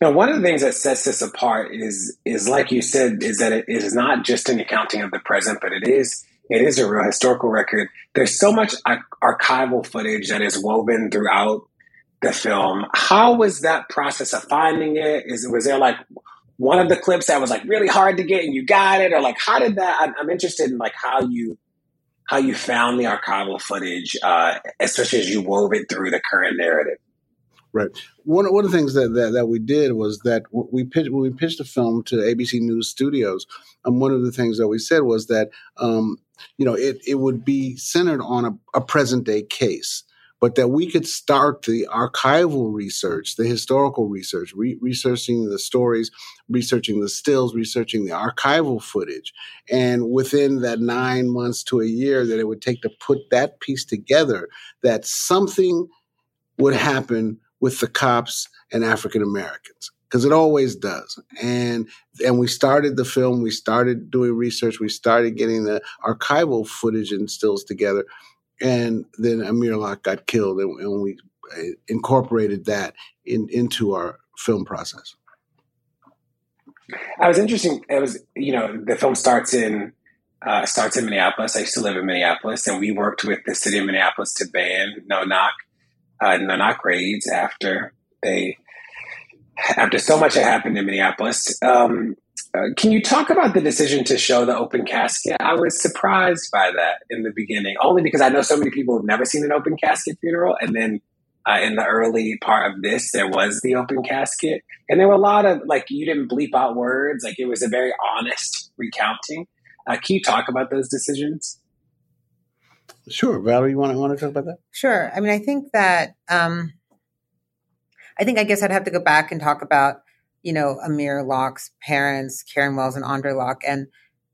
Now, one of the things that sets this apart is is like you said, is that it is not just an accounting of the present, but it is it is a real historical record. There's so much archival footage that is woven throughout the film. How was that process of finding it? Is was there like one of the clips that was like really hard to get and you got it, or like how did that? I'm, I'm interested in like how you how you found the archival footage, uh, especially as you wove it through the current narrative. Right. One, one of the things that, that, that we did was that we pitched when we pitched the film to ABC News Studios. Um, one of the things that we said was that um, you know, it, it would be centered on a, a present day case but that we could start the archival research, the historical research, re- researching the stories, researching the stills, researching the archival footage. And within that nine months to a year that it would take to put that piece together, that something would happen with the cops and African Americans because it always does. And and we started the film, we started doing research, we started getting the archival footage and stills together, and then Amir Locke got killed, and, and we incorporated that in, into our film process. I was interesting. It was you know the film starts in uh, starts in Minneapolis. I used to live in Minneapolis, and we worked with the city of Minneapolis to ban no knock uh, no knock raids after they after so much had happened in Minneapolis. Um, uh, can you talk about the decision to show the open casket? I was surprised by that in the beginning, only because I know so many people have never seen an open casket funeral, and then uh, in the early part of this, there was the open casket, and there were a lot of like you didn't bleep out words, like it was a very honest recounting. Uh, can you talk about those decisions? Sure, Valerie, you want to want to talk about that? Sure. I mean, I think that um, I think I guess I'd have to go back and talk about you know Amir Locke's parents, Karen Wells and Andre Locke, and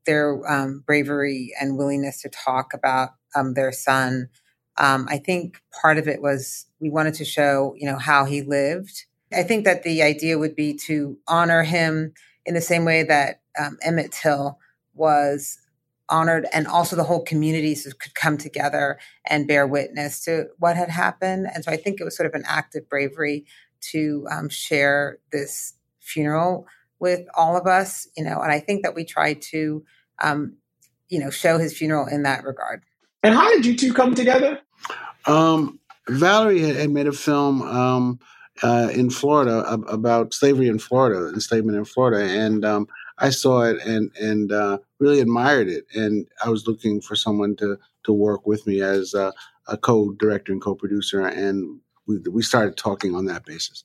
their um, bravery and willingness to talk about um, their son. Um, I think part of it was we wanted to show you know how he lived. I think that the idea would be to honor him in the same way that um, Emmett Till was honored and also the whole communities could come together and bear witness to what had happened and so i think it was sort of an act of bravery to um, share this funeral with all of us you know and i think that we tried to um, you know show his funeral in that regard and how did you two come together um, valerie had made a film um, uh, in Florida about slavery in Florida, enslavement in Florida, and um, I saw it and and uh, really admired it. And I was looking for someone to to work with me as a, a co-director and co-producer, and we we started talking on that basis.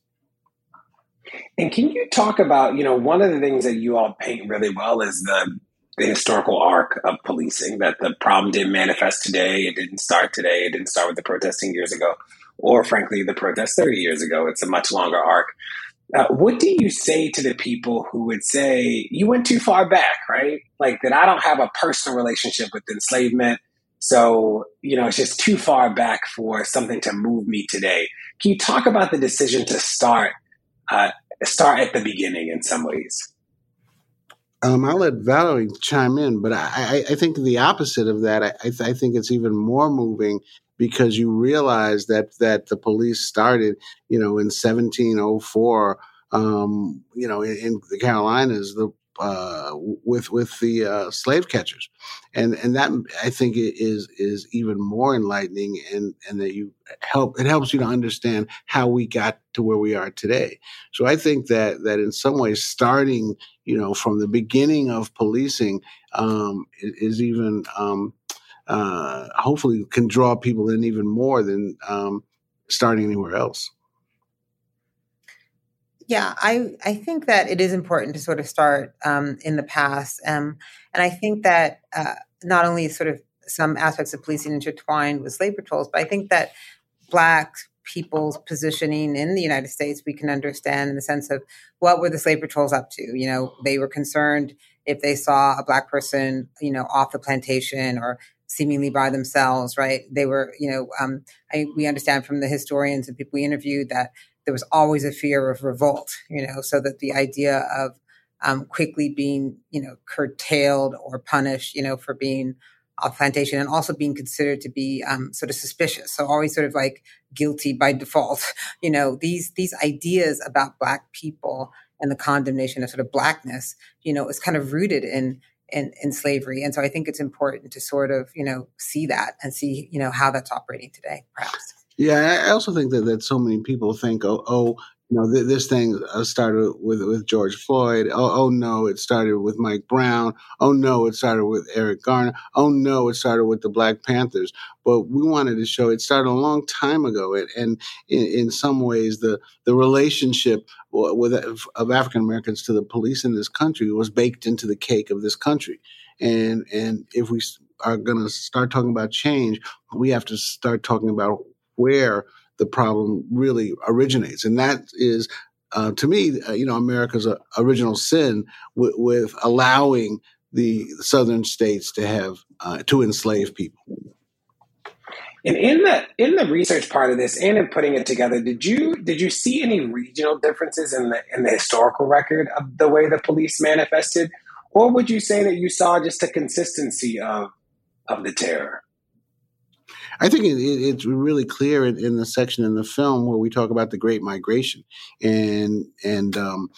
And can you talk about you know one of the things that you all paint really well is the the historical arc of policing that the problem didn't manifest today it didn't start today it didn't start with the protesting years ago or frankly the protests 30 years ago it's a much longer arc uh, what do you say to the people who would say you went too far back, right? Like that I don't have a personal relationship with enslavement. So, you know, it's just too far back for something to move me today. Can you talk about the decision to start uh, start at the beginning in some ways? Um, I'll let Valerie chime in, but I, I, think the opposite of that. I, I, think it's even more moving because you realize that that the police started, you know, in 1704, um, you know, in, in, the Carolinas, the uh, with with the uh, slave catchers, and and that I think is is even more enlightening, and and that you help it helps you to understand how we got to where we are today. So I think that that in some ways, starting you know from the beginning of policing um, is even um, uh, hopefully can draw people in even more than um, starting anywhere else. Yeah, I I think that it is important to sort of start um, in the past, um, and I think that uh, not only sort of some aspects of policing intertwined with slave patrols, but I think that black people's positioning in the United States we can understand in the sense of what were the slave patrols up to? You know, they were concerned if they saw a black person, you know, off the plantation or seemingly by themselves, right? They were, you know, um, I, we understand from the historians and people we interviewed that there was always a fear of revolt, you know, so that the idea of um, quickly being, you know, curtailed or punished, you know, for being off plantation and also being considered to be um, sort of suspicious. So always sort of like guilty by default. You know, these these ideas about black people and the condemnation of sort of blackness, you know, is kind of rooted in in, in slavery. And so I think it's important to sort of, you know, see that and see, you know, how that's operating today, perhaps. Yeah, I also think that, that so many people think, oh, oh you know, th- this thing uh, started with with George Floyd. Oh, oh no, it started with Mike Brown. Oh no, it started with Eric Garner. Oh no, it started with the Black Panthers. But we wanted to show it started a long time ago, and, and in, in some ways, the the relationship with of African Americans to the police in this country was baked into the cake of this country. And and if we are going to start talking about change, we have to start talking about where the problem really originates, and that is. Uh, to me, uh, you know, America's uh, original sin with, with, allowing the southern states to have uh, to enslave people. And in the in the research part of this, and in putting it together, did you did you see any regional differences in the in the historical record of the way the police manifested, or would you say that you saw just a consistency of of the terror? I think it, it, it's really clear in, in, the section in the film where we talk about the Great Migration and and um,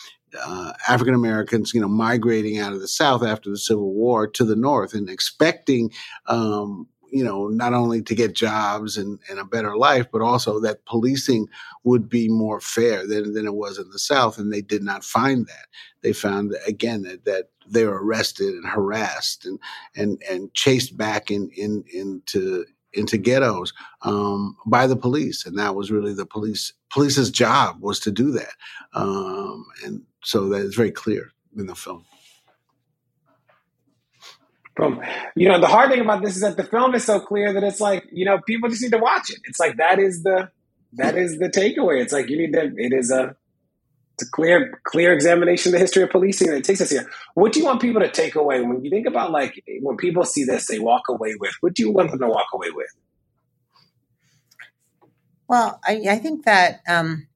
uh, African Americans, you know, migrating out of the South after the Civil War to the North and expecting, um, you know, not only to get jobs and, and, a better life, but also that policing would be more fair than, than it was in the South. And they did not find that. They found, again, that, that they were arrested and harassed and, and, and chased back in, in, into, into ghettos um, by the police, and that was really the police police's job was to do that, um, and so that is very clear in the film. Boom. You know, the hard thing about this is that the film is so clear that it's like, you know, people just need to watch it. It's like that is the that is the takeaway. It's like you need to it is a it's a clear clear examination of the history of policing that takes us here. What do you want people to take away when you think about like when people see this, they walk away with? What do you want them to walk away with? Well, I, I think that um,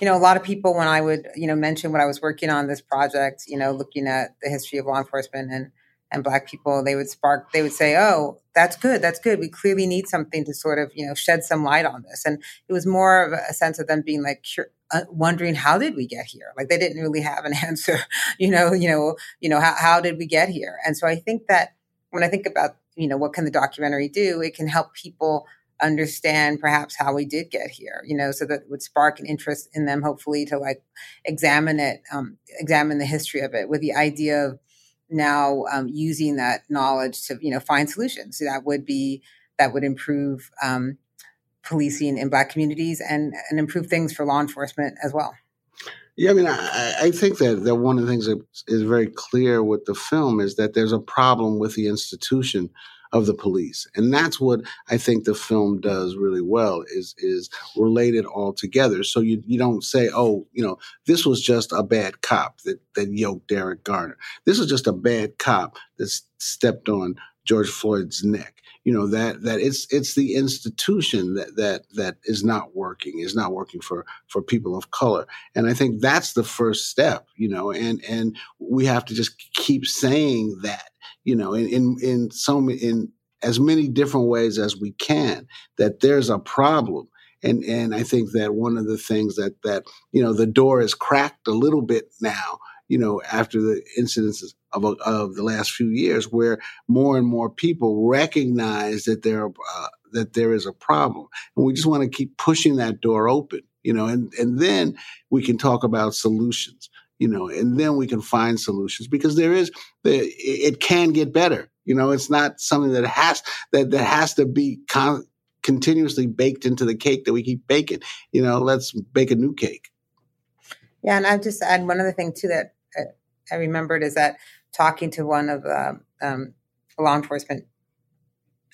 you know, a lot of people when I would, you know, mention when I was working on this project, you know, looking at the history of law enforcement and and black people, they would spark, they would say, "Oh, that's good, that's good. We clearly need something to sort of, you know, shed some light on this." And it was more of a sense of them being like uh, wondering, "How did we get here?" Like they didn't really have an answer, you know, you know, you know, how how did we get here? And so I think that when I think about, you know, what can the documentary do? It can help people understand perhaps how we did get here, you know, so that would spark an interest in them, hopefully, to like examine it, um, examine the history of it with the idea of now um, using that knowledge to, you know, find solutions. So that would be, that would improve um, policing in Black communities and, and improve things for law enforcement as well. Yeah, I mean, I, I, think that, that one of the things that is very clear with the film is that there's a problem with the institution of the police. And that's what I think the film does really well is is relate it all together. So you you don't say, oh, you know, this was just a bad cop that that yoked Eric Garner. This was just a bad cop that stepped on George Floyd's neck. You know that that it's it's the institution that that that is not working is not working for for people of color, and I think that's the first step. You know, and and we have to just keep saying that you know, in in, in so in as many different ways as we can that there's a problem. And and I think that one of the things that that you know the door is cracked a little bit now. You know, after the incidences of of the last few years, where more and more people recognize that there uh, that there is a problem, and we just want to keep pushing that door open. You know, and and then we can talk about solutions you know, and then we can find solutions because there is, it can get better. You know, it's not something that has, that, that has to be con- continuously baked into the cake that we keep baking. You know, let's bake a new cake. Yeah. And I just add one other thing too that I remembered is that talking to one of the um, law enforcement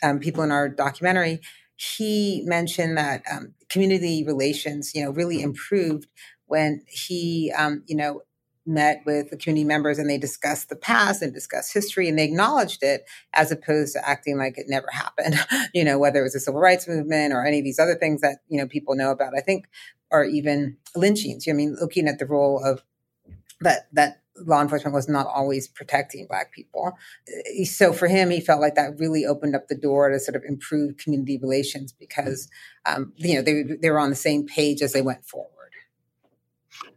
um, people in our documentary, he mentioned that um, community relations, you know, really improved when he, um, you know, met with the community members and they discussed the past and discussed history and they acknowledged it as opposed to acting like it never happened you know whether it was the civil rights movement or any of these other things that you know people know about i think or even lynchings i mean looking at the role of that that law enforcement was not always protecting black people. So for him he felt like that really opened up the door to sort of improve community relations because um, you know they, they were on the same page as they went forward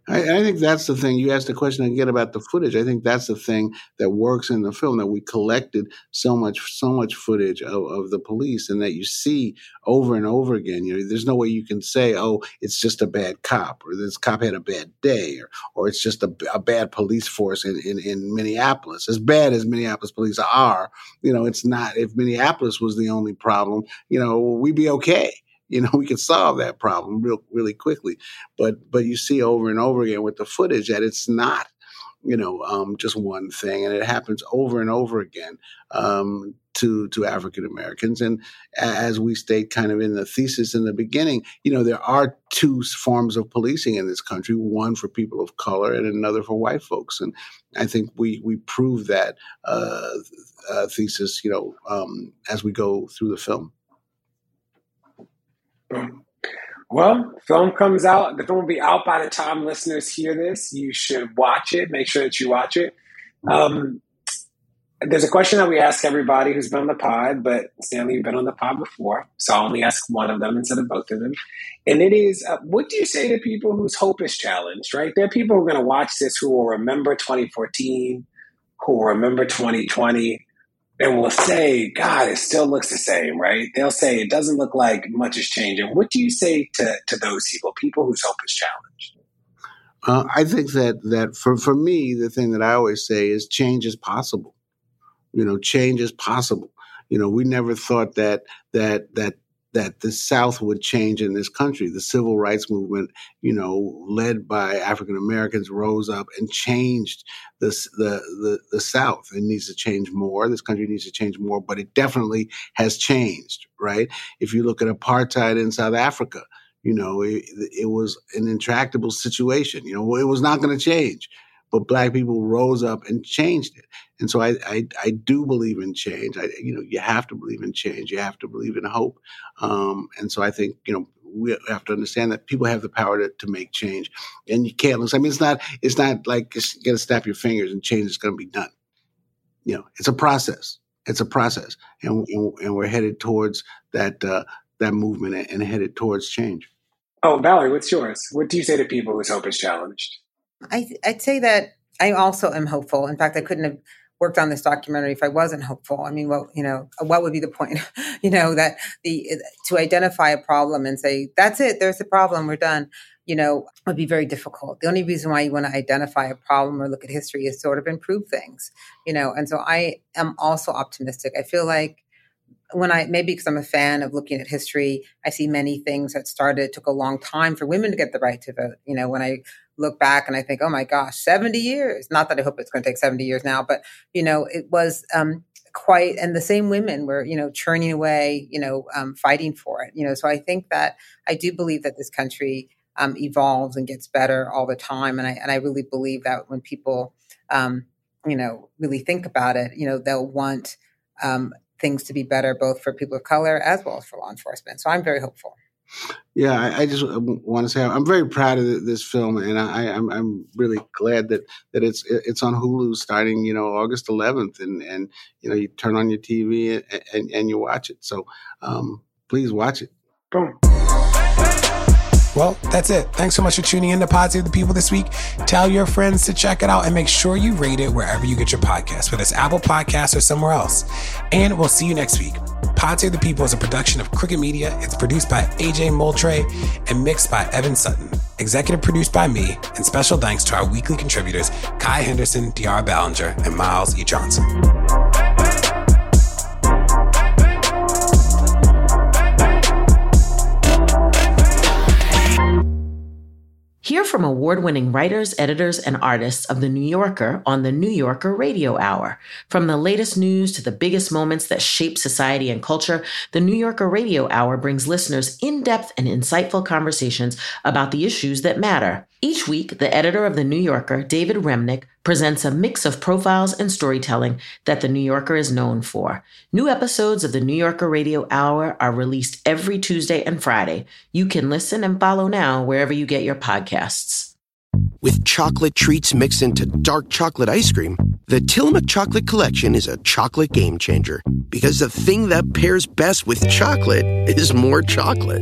I, I, think that's the thing. You asked the question again about the footage. I think that's the thing that works in the film that we collected so much, so much footage of, of the police, and that you see over and over again. You know, there's no way you can say, "Oh, it's just a bad cop," or "This cop had a bad day," or, or "It's just a, a bad police force in, in in Minneapolis." As bad as Minneapolis police are, you know, it's not. If Minneapolis was the only problem, you know, we'd be okay you know, we could solve that problem real, really quickly. But, but you see over and over again with the footage that it's not, you know, um, just one thing, and it happens over and over again um, to to African Americans. And as we state, kind of in the thesis in the beginning, you know, there are two forms of policing in this country: one for people of color, and another for white folks. And I think we we prove that uh, uh, thesis, you know, um, as we go through the film. Well, film comes out. The film will be out by the time listeners hear this. You should watch it. Make sure that you watch it. Um, there's a question that we ask everybody who's been on the pod, but Stanley, you've been on the pod before, so I'll only ask one of them instead of both of them. And it is, uh, what do you say to people whose hope is challenged? Right, there are people who are going to watch this who will remember 2014, who will remember 2020, and will say, "God, it still looks the same." Right? They'll say it doesn't look like much is changing. What do you say to to those people, people whose hope is challenged? Uh, I think that that for for me, the thing that I always say is change is possible you know, change is possible. You know, we never thought that that that that the South would change in this country. The civil rights movement, you know, led by African Americans, rose up and changed this, the, the the South. It needs to change more. This country needs to change more, but it definitely has changed. Right? If you look at apartheid in South Africa, you know, it, it was an intractable situation. You know, it was not going to change but black people rose up and changed it. And so I, I, I, do believe in change. I, you know, you have to believe in change. You have to believe in hope. Um, and so I think, you know, we have to understand that people have the power to, to make change and you can't lose. I mean, it's not, it's not like you got to snap your fingers and change is going to be done. You know, it's a process. It's a process. And, and, we're headed towards that, uh, that movement and headed towards change. Oh, Valerie, what's yours? What do you say to people whose hope is challenged? I, I'd say that I also am hopeful. In fact, I couldn't have worked on this documentary if I wasn't hopeful. I mean, well, you know, what would be the point? you know, that the to identify a problem and say that's it, there's a problem, we're done. You know, would be very difficult. The only reason why you want to identify a problem or look at history is sort of improve things. You know, and so I am also optimistic. I feel like when I maybe because I'm a fan of looking at history, I see many things that started took a long time for women to get the right to vote. You know, when I look back and I think, oh my gosh, 70 years. Not that I hope it's going to take 70 years now, but you know, it was um, quite, and the same women were, you know, churning away, you know, um, fighting for it. You know, so I think that I do believe that this country um, evolves and gets better all the time, and I and I really believe that when people, um, you know, really think about it, you know, they'll want um, things to be better both for people of color as well as for law enforcement. So I'm very hopeful. Yeah, I, I just want to say I'm very proud of this film, and I, am I'm, I'm really glad that that it's it's on Hulu starting you know August 11th, and and you know you turn on your TV and and, and you watch it. So um, please watch it. Boom. Well, that's it. Thanks so much for tuning in to Pod Save the People this week. Tell your friends to check it out and make sure you rate it wherever you get your podcast, whether it's Apple Podcasts or somewhere else. And we'll see you next week. Pod Save the People is a production of Crooked Media. It's produced by AJ Moultrie and mixed by Evan Sutton. Executive produced by me, and special thanks to our weekly contributors, Kaya Henderson, De'Ara Balenger, and Myles E. Johnson. Hear from award winning writers, editors, and artists of The New Yorker on The New Yorker Radio Hour. From the latest news to the biggest moments that shape society and culture, The New Yorker Radio Hour brings listeners in depth and insightful conversations about the issues that matter. Each week, the editor of The New Yorker, David Remnick, presents a mix of profiles and storytelling that The New Yorker is known for. New episodes of The New Yorker Radio Hour are released every Tuesday and Friday. You can listen and follow now wherever you get your podcasts. With chocolate treats mixed into dark chocolate ice cream, the Tillamook Chocolate Collection is a chocolate game changer because the thing that pairs best with chocolate is more chocolate.